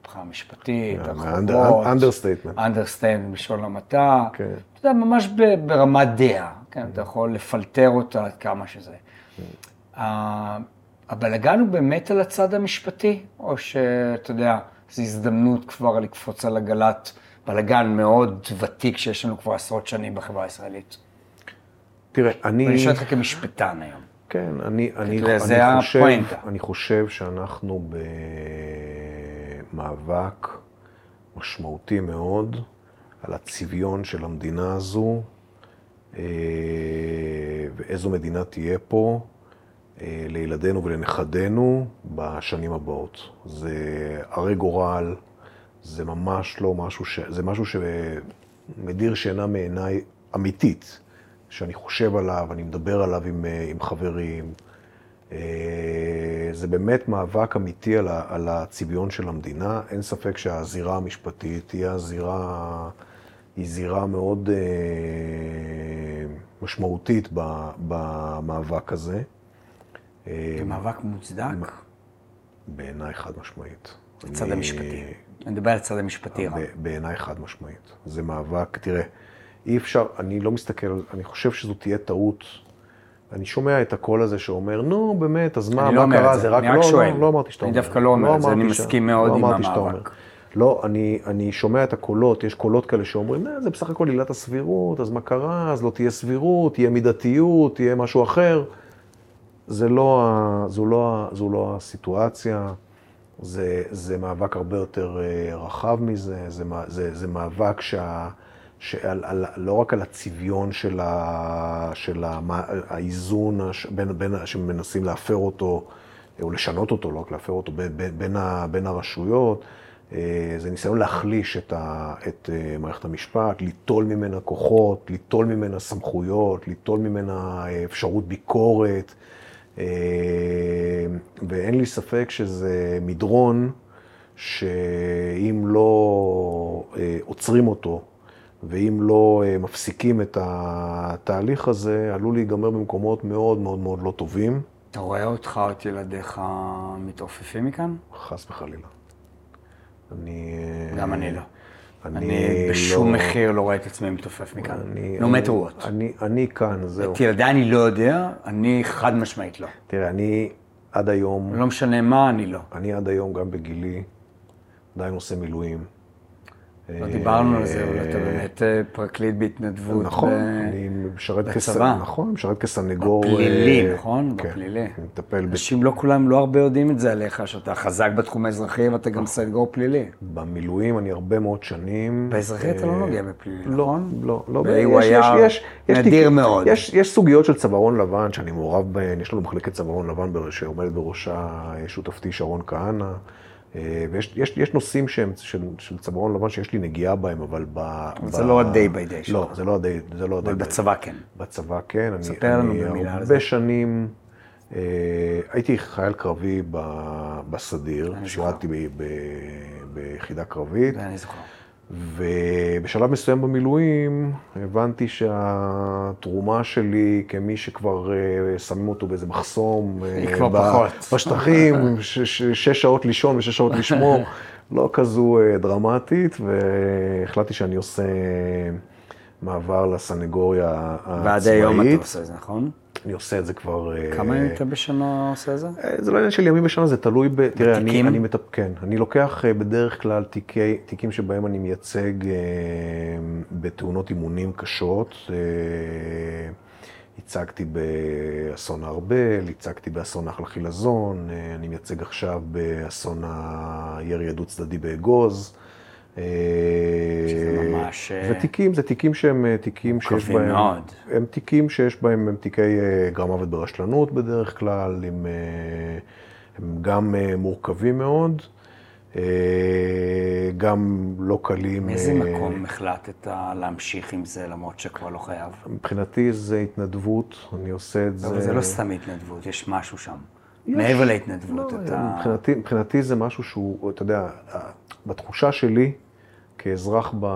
מבחינה משפטית,
הרחובות. understatement.
Understatement בלשון המעטה. כן. אתה יודע, ממש ברמת דעה. כן, אתה יכול לפלטר אותה כמה שזה. הבלאגן הוא באמת על הצד המשפטי, או שאתה יודע... זו הזדמנות כבר לקפוץ על עגלת בלאגן מאוד ותיק שיש לנו כבר עשרות שנים בחברה הישראלית.
תראה, אני...
ואני שואל אותך כמשפטן היום.
כן, אני, אני, אני,
אני,
חושב, אני חושב שאנחנו במאבק משמעותי מאוד על הצביון של המדינה הזו, אה, ואיזו מדינה תהיה פה, אה, לילדינו ולנכדינו בשנים הבאות. זה הרי גורל, זה ממש לא משהו ש... זה משהו שמדיר שינה מעיניי אמיתית. שאני חושב עליו, אני מדבר עליו עם, אה, עם חברים. אה, זה באמת מאבק אמיתי על, ה, על הצביון של המדינה. אין ספק שהזירה המשפטית היא הזירה, היא זירה מאוד אה, משמעותית במאבק הזה.
זה מאבק מוצדק?
בעיניי חד משמעית.
הצד אני, המשפטי. אני מדבר על הצד המשפטי.
בעיניי חד משמעית. זה מאבק, תראה, אי אפשר, אני לא מסתכל, אני חושב שזו תהיה טעות. אני שומע את הקול הזה שאומר, נו, באמת, אז מה,
לא
מה קרה? זה
רק,
אני
רק
לא,
שואל.
לא, לא אמרתי שאתה
אומר.
אני
דווקא לא אומר את זה, אני מסכים מאוד
לא
עם
המאבק. לא, אני, אני שומע את הקולות, יש קולות כאלה שאומרים, זה בסך הכל עילת הסבירות, אז מה קרה? אז לא תהיה סבירות, תהיה מידתיות, תהיה משהו אחר. זה לא, זו, לא, זו לא הסיטואציה, זה, זה מאבק הרבה יותר אה, רחב מזה, זה, זה, זה מאבק שה... שעל, על, לא רק על הצביון של, ה, של ה, האיזון בין, בין, שמנסים להפר אותו, או לשנות אותו, לא רק להפר אותו, בין, בין, בין הרשויות, אה, זה ניסיון להחליש את, ה, את אה, מערכת המשפט, ליטול ממנה כוחות, ליטול ממנה סמכויות, ליטול ממנה אפשרות ביקורת, אה, ואין לי ספק שזה מדרון שאם לא עוצרים אותו, ואם לא אה, מפסיקים את התהליך הזה, עלול להיגמר במקומות מאוד מאוד מאוד לא טובים.
אתה רואה אותך או את ילדיך מתעופפים מכאן?
חס וחלילה. אני...
גם אני לא. אני, אני בשום לא... מחיר לא רואה את עצמי מתעופף מכאן. אני, no matter what.
אני, אני כאן, זהו.
את ילדיי אני לא יודע, אני חד משמעית לא.
תראה, אני עד היום...
לא משנה מה, אני לא.
אני עד היום, גם בגילי, עדיין עושה מילואים.
לא דיברנו על זה, אבל אתה באמת אה, פרקליט בהתנדבות.
נכון, אני משרת
בצבא.
נכון, משרת כסנגור.
בפלילי, אה, נכון?
כן,
בפלילי.
אני מטפל...
אנשים לא כולם, לא הרבה יודעים את זה עליך, שאתה חזק בתחום האזרחי ואתה גם
נכון.
סנגור פלילי.
במילואים אני הרבה מאוד שנים.
באזרחי אתה לא נוגע בפלילי,
לא,
נכון?
לא, לא.
היה נדיר מאוד.
יש סוגיות של צווארון לבן שאני מעורב בהן, יש לנו מחלקת צווארון לבן שעומדת בראשה שותפתי שרון כהנא. אה, ויש יש, יש נושאים שהם של, של צווארון לבן שיש לי נגיעה בהם, אבל ב...
זה ב... לא ה-day by day שלך.
לא, זה לא ה-day, זה לא
day. אבל בצבא כן.
בצבא כן.
ספר לנו במילה על זה.
הרבה שנים אה, הייתי חייל קרבי ב, בסדיר, שירתתי ביחידה קרבית.
אני זוכר.
ובשלב מסוים במילואים הבנתי שהתרומה שלי כמי שכבר אה, שמים אותו באיזה מחסום,
אה, היא כבר פחות.
בשטחים, שש שעות לישון ושש שעות לשמור, לא כזו אה, דרמטית, והחלטתי שאני עושה מעבר לסנגוריה הצבאית.
ועד היום אתה עושה את זה, נכון?
אני עושה את זה כבר...
כמה ימים אתה בשנה עושה את זה?
זה לא עניין של ימים בשנה, זה תלוי ב... תראה, אני, אני מטפ... כן, אני לוקח בדרך כלל תיקי, תיקים שבהם אני מייצג בתאונות אימונים קשות. הצגתי באסון הארבל, הצגתי באסון נחל חילזון, אני מייצג עכשיו באסון הירי הדו צדדי באגוז.
שזה ממש...
ותיקים, זה תיקים שהם תיקים שיש בהם...
מאוד.
הם תיקים שיש בהם, הם תיקי גרם מוות ברשלנות בדרך כלל, הם, הם גם מורכבים מאוד, גם לא קלים.
מאיזה מקום החלטת להמשיך עם זה, למרות שכבר לא חייב?
מבחינתי זה התנדבות, אני עושה את זה...
אבל זה לא סתם התנדבות, יש משהו שם. יש, מעבר להתנדבות,
לא,
אתה...
מבחינתי, מבחינתי זה משהו שהוא, אתה יודע, בתחושה שלי, כאזרח ב,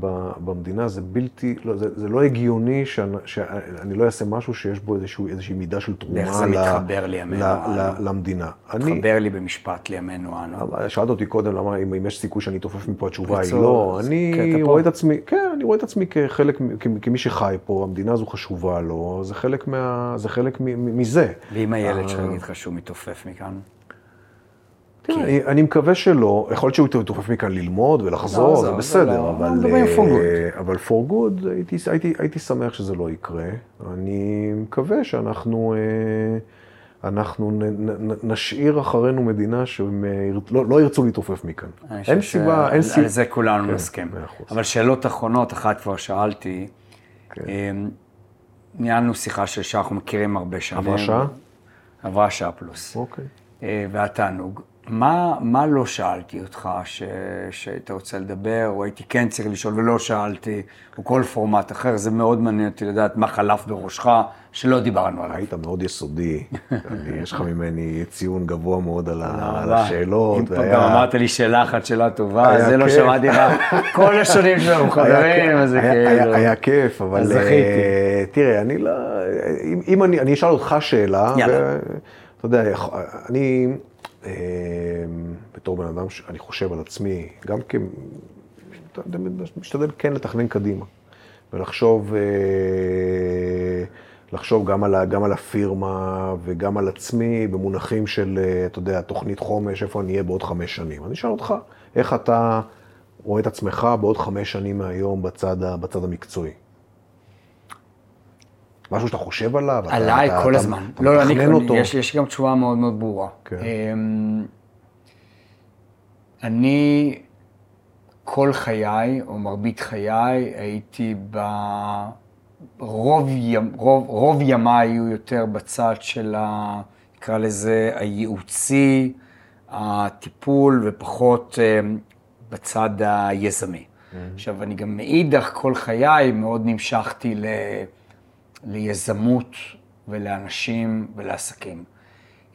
ב, במדינה, זה בלתי, לא, זה, זה לא הגיוני שאני, שאני לא אעשה משהו שיש בו איזשהו, איזושהי מידה של תרומה
איך זה מתחבר לימינו
אנו? למדינה.
מתחבר לי במשפט לימינו אנו.
שאלת אותי קודם, למה, אם, אם יש סיכוי שאני תופף מפה, התשובה היא לא. אני רואה את עצמי, כן, אני רואה את עצמי כחלק, כמי שחי פה, המדינה הזו חשובה לו, זה חלק, מה, זה חלק מזה.
ואם הילד שלך יגיד לך שהוא מתעופף מכאן?
תראה, אני מקווה שלא, יכול להיות שהוא יתעופף מכאן ללמוד ולחזור, זה בסדר, אבל for good, הייתי שמח שזה לא יקרה. אני מקווה שאנחנו אנחנו נשאיר אחרינו מדינה שהם לא ירצו להתעופף מכאן. אין סיבה, אין סיבה.
על זה כולנו נסכים. אבל שאלות אחרונות, אחת כבר שאלתי. ניהלנו שיחה של שעה, אנחנו מכירים הרבה שנים.
עברה שעה?
עברה שעה פלוס.
אוקיי.
והתענוג. מה, מה לא שאלתי אותך ש, שהיית רוצה לדבר, או הייתי כן צריך לשאול ולא שאלתי, או כל פורמט אחר, זה מאוד מעניין אותי לדעת מה חלף בראשך, שלא דיברנו עליו.
היית מאוד יסודי, אני, יש לך ממני ציון גבוה מאוד על, ה, על השאלות.
אם והיה... גם אמרת לי שאלה אחת, שאלה טובה, זה לא שמעתי לך, כל השונים שלנו חברים, אז זה כאילו...
היה, היה כיף, אבל...
אז זכיתי.
אה, תראה, אני לא... אם, אם אני, אני אשאל אותך שאלה,
יאללה.
אתה יודע, אני... אה, בתור בן אדם, אני חושב על עצמי, גם כ... אתה יודע, משתדל כן לתכנן קדימה, ולחשוב, אה, לחשוב גם על, גם על הפירמה וגם על עצמי במונחים של, אה, אתה יודע, תוכנית חומש, איפה אני אהיה בעוד חמש שנים. אני אשאל אותך, איך אתה רואה את עצמך בעוד חמש שנים מהיום בצד, בצד המקצועי? משהו שאתה חושב עליו?
עליי
אתה-
כל
אתה-
הזמן.
אתה
לא, לא, אני,
אותו?
יש, יש גם תשובה מאוד מאוד ברורה.
כן.
אמ, אני כל חיי, או מרבית חיי, הייתי ב... רוב, ימ, רוב, רוב ימיי היו יותר בצד של ה... נקרא לזה הייעוצי, הטיפול, ופחות אמ, בצד היזמי. עכשיו, אני גם מאידך כל חיי מאוד נמשכתי ל... ליזמות ולאנשים ולעסקים.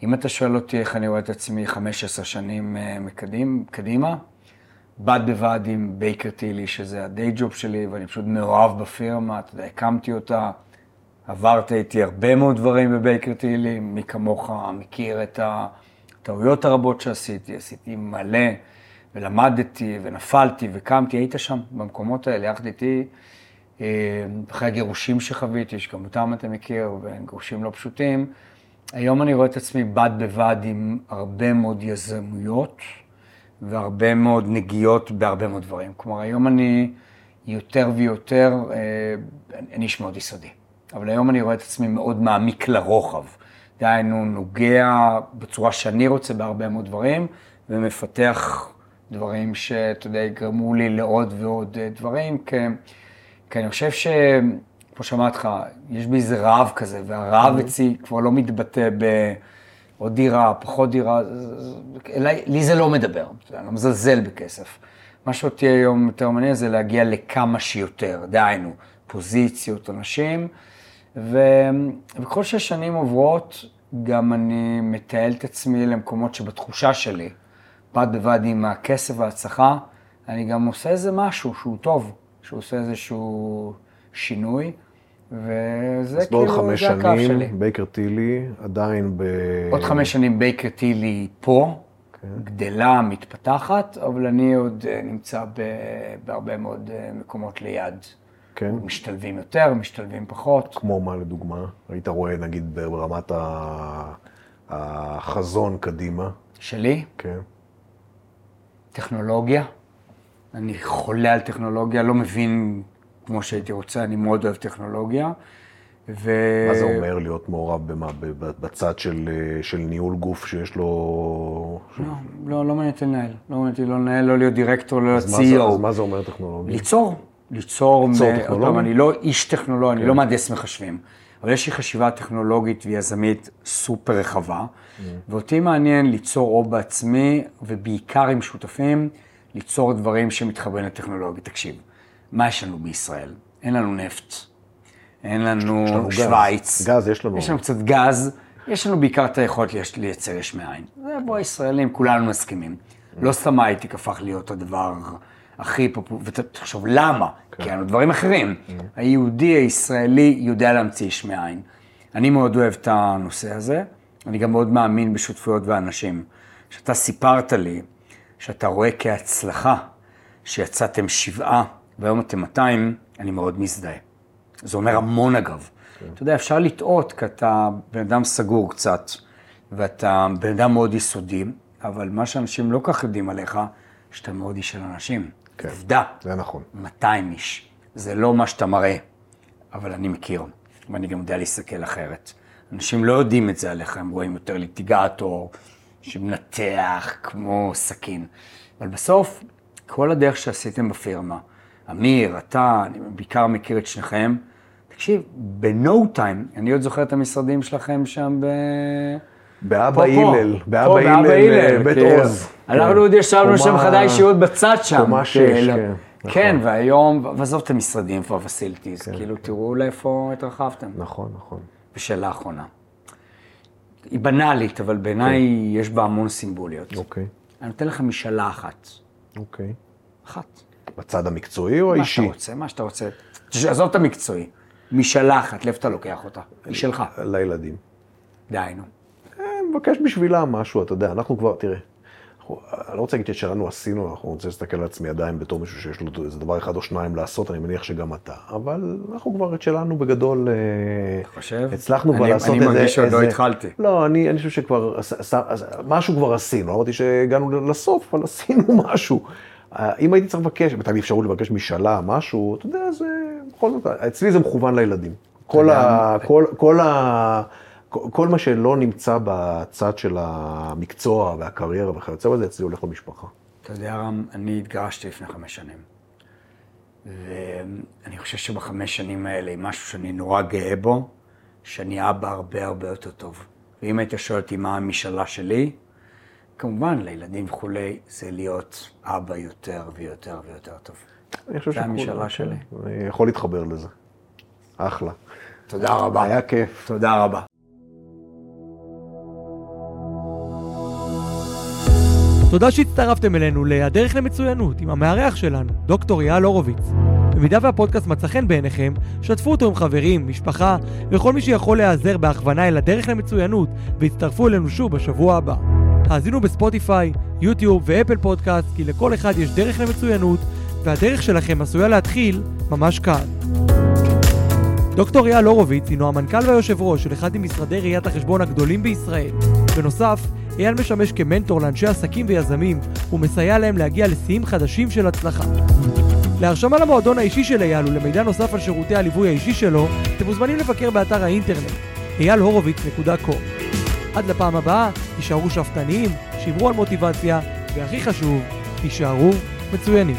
אם אתה שואל אותי איך אני רואה את עצמי 15 שנים אה, מקדים, קדימה, בד בבד עם בייקר טילי, שזה הדיי ג'וב שלי, ואני פשוט מאוהב בפירמה, אתה יודע, הקמתי אותה, עברת איתי הרבה מאוד דברים בבייקר טילי, מי כמוך מכיר את הטעויות הרבות שעשיתי, עשיתי מלא, ולמדתי, ונפלתי, וקמתי, היית שם במקומות האלה, יחד איתי. אה, אחרי הגירושים שחוויתי, שגם אותם אתה מכיר, והם גירושים לא פשוטים, היום אני רואה את עצמי בד בבד עם הרבה מאוד יזמויות והרבה מאוד נגיעות בהרבה מאוד דברים. כלומר, היום אני יותר ויותר, אה, אני איש מאוד יסודי, אבל היום אני רואה את עצמי מאוד מעמיק לרוחב. דהיינו, נוגע בצורה שאני רוצה בהרבה מאוד דברים, ומפתח דברים שאתה יודע, יגרמו לי לעוד ועוד אה, דברים, כי, כי אני חושב ש... כמו שאמרתי לך, יש בי איזה רעב כזה, והרעב אצלי כבר לא מתבטא בעוד דירה, פחות דירה, אליי, לי זה לא מדבר, אני לא מזלזל בכסף. מה שאותי היום יותר מעניין זה להגיע לכמה שיותר, דהיינו, פוזיציות, אנשים, ו... וככל שהשנים עוברות, גם אני מתעל את עצמי למקומות שבתחושה שלי, בד בבד עם הכסף וההצלחה, אני גם עושה איזה משהו שהוא טוב, שהוא עושה איזשהו שינוי, וזה
אז
כאילו,
בעוד חמש
זה הקו שלי.
שנים, בייקר טילי עדיין ב...
עוד חמש שנים בייקר טילי פה,
כן.
גדלה, מתפתחת, אבל אני עוד אה, נמצא ב- בהרבה מאוד אה, מקומות ליד.
כן.
משתלבים יותר, משתלבים פחות.
כמו מה לדוגמה? היית רואה נגיד ברמת ה- החזון קדימה,
שלי,
כן?
טכנולוגיה. אני חולה על טכנולוגיה, לא מבין כמו שהייתי רוצה, אני מאוד אוהב טכנולוגיה. ו...
מה זה אומר להיות מעורב במה? בצד של, אה, של ניהול גוף שיש לו...
לא, לא, לא מעניין אותי לנהל. לא מעניין אותי לא לנהל, לא להיות דירקטור, לא להיות
זה- אז
CEO.
מה זה אומר טכנולוגיה?
ליצור. ליצור,
ליצור
מ-
טכנולוגיה?
אני לא איש טכנולוגי, אני לא מהנדס מחשבים, אבל יש לי חשיבה טכנולוגית ויזמית סופר רחבה, ואותי מעניין ליצור או בעצמי, ובעיקר עם שותפים, ליצור דברים שמתחברים לטכנולוגיה. תקשיב, מה יש לנו בישראל? אין לנו נפט, אין לנו. שווייץ.
גז יש לנו.
יש לנו קצת גז, יש לנו בעיקר את היכולת לייצ- לייצר יש מאין. זה בו הישראלים, כולנו מסכימים. לא סתם הייטק הפך להיות הדבר הכי פופולרי, ותחשוב למה? כי היה לנו דברים אחרים. היהודי הישראלי יודע להמציא יש מאין. אני מאוד אוהב את הנושא הזה, אני גם מאוד מאמין בשותפויות ואנשים. כשאתה סיפרת לי שאתה רואה כהצלחה שיצאתם שבעה והיום אתם 200, אני מאוד מזדהה. זה אומר המון אגב. אתה יודע, אפשר לטעות כי אתה בן אדם סגור קצת, ואתה בן אדם מאוד יסודי, אבל מה שאנשים לא כך יודעים עליך, שאתה מאוד איש של אנשים.
כן.
עובדה,
זה נכון.
200 איש. זה לא מה שאתה מראה, אבל אני מכיר, ואני גם יודע להסתכל אחרת. אנשים לא יודעים את זה עליך, הם רואים יותר ליטיגטור, שמנתח כמו סכין. אבל בסוף, כל הדרך שעשיתם בפירמה, אמיר, אתה, אני בעיקר מכיר את שניכם, תקשיב, ב-no time, אני עוד זוכר את המשרדים שלכם שם ב...
באבא. הלל, באבא הלל, בית
כן.
עוז.
אנחנו
כן.
עוד ישבנו שם חדר אישיות בצד שם.
קומה שש,
כאילו.
כן,
כן,
נכון.
והיום, ועזוב את המשרדים, איפה הפסיליטיז, כאילו, תראו לאיפה התרחבתם.
נכון, נכון.
ושאלה אחרונה. היא בנאלית, אבל בעיניי יש בה המון סימבוליות.
אוקיי,
אני נותן לך משאלה אחת.
אוקיי.
אחת.
בצד המקצועי או
מה שאתה
האישי?
רוצה, מה שאתה רוצה. עזוב את המקצועי. משאלה אחת, לאיפה אתה לוקח אותה? היא שלך.
לילדים.
דהיינו.
אה, מבקש בשבילם משהו, אתה יודע, אנחנו כבר, תראה, אנחנו, אני לא רוצה להגיד ששלנו עשינו, אנחנו רוצים להסתכל על עצמי עדיין בתור מישהו שיש לו איזה דבר אחד או שניים לעשות, אני מניח שגם אתה, אבל אנחנו כבר את שלנו בגדול, אה,
חושב?
הצלחנו כבר
אני-
לעשות
אני
איזה...
מרגיש שעוד לא התחלתי.
לא, אני, אני חושב שכבר, משהו כבר עשינו, אמרתי שהגענו לסוף, אבל עשינו משהו. אה, אם הייתי צריך לבקש, הייתה לי אפשרות לבקש משאלה, משהו, אתה יודע, זה, בכל זאת, אצלי זה מכוון לילדים. כל, ה, כל, כל, ה, כל, מה שלא נמצא בצד של המקצוע והקריירה וכיוצא בזה, אצלי הולך למשפחה.
אתה יודע, רם, אני התגרשתי לפני חמש שנים. ואני חושב שבחמש שנים האלה, משהו שאני נורא גאה בו, שאני אבא הרבה הרבה יותר טוב. ואם היית שואל אותי מה המשאלה שלי, כמובן, לילדים וכולי, זה להיות אבא יותר ויותר ויותר טוב.
אני חושב
זה
שכולם-
המשאלה
כן,
שלי.
אני יכול להתחבר לזה. אחלה.
תודה רבה.
היה כיף.
תודה רבה.
תודה שהצטרפתם אלינו ל"הדרך למצוינות" עם המארח שלנו, דוקטור אייל הורוביץ. במידה והפודקאסט מצא חן בעיניכם, שתפו אותו עם חברים, משפחה וכל מי שיכול להיעזר בהכוונה אל הדרך למצוינות והצטרפו אלינו שוב בשבוע הבא. האזינו בספוטיפיי, יוטיוב ואפל פודקאסט כי לכל אחד יש דרך למצוינות והדרך שלכם עשויה להתחיל ממש כאן. דוקטור אייל הורוביץ הינו המנכ"ל והיושב ראש של אחד ממשרדי ראיית החשבון הגדולים בישראל. בנוסף, אייל משמש כמנטור לאנשי עסקים ויזמים ומסייע להם להגיע לשיאים חדשים של הצלחה. להרשמה למועדון האישי של אייל ולמידע נוסף על שירותי הליווי האישי שלו, אתם מוזמנים לבקר באתר האינטרנט אייל-הורוביץ.com. עד לפעם הבאה, תישארו שאפתניים, שמרו על מוטיבציה, והכי חשוב, תישארו מצוינים.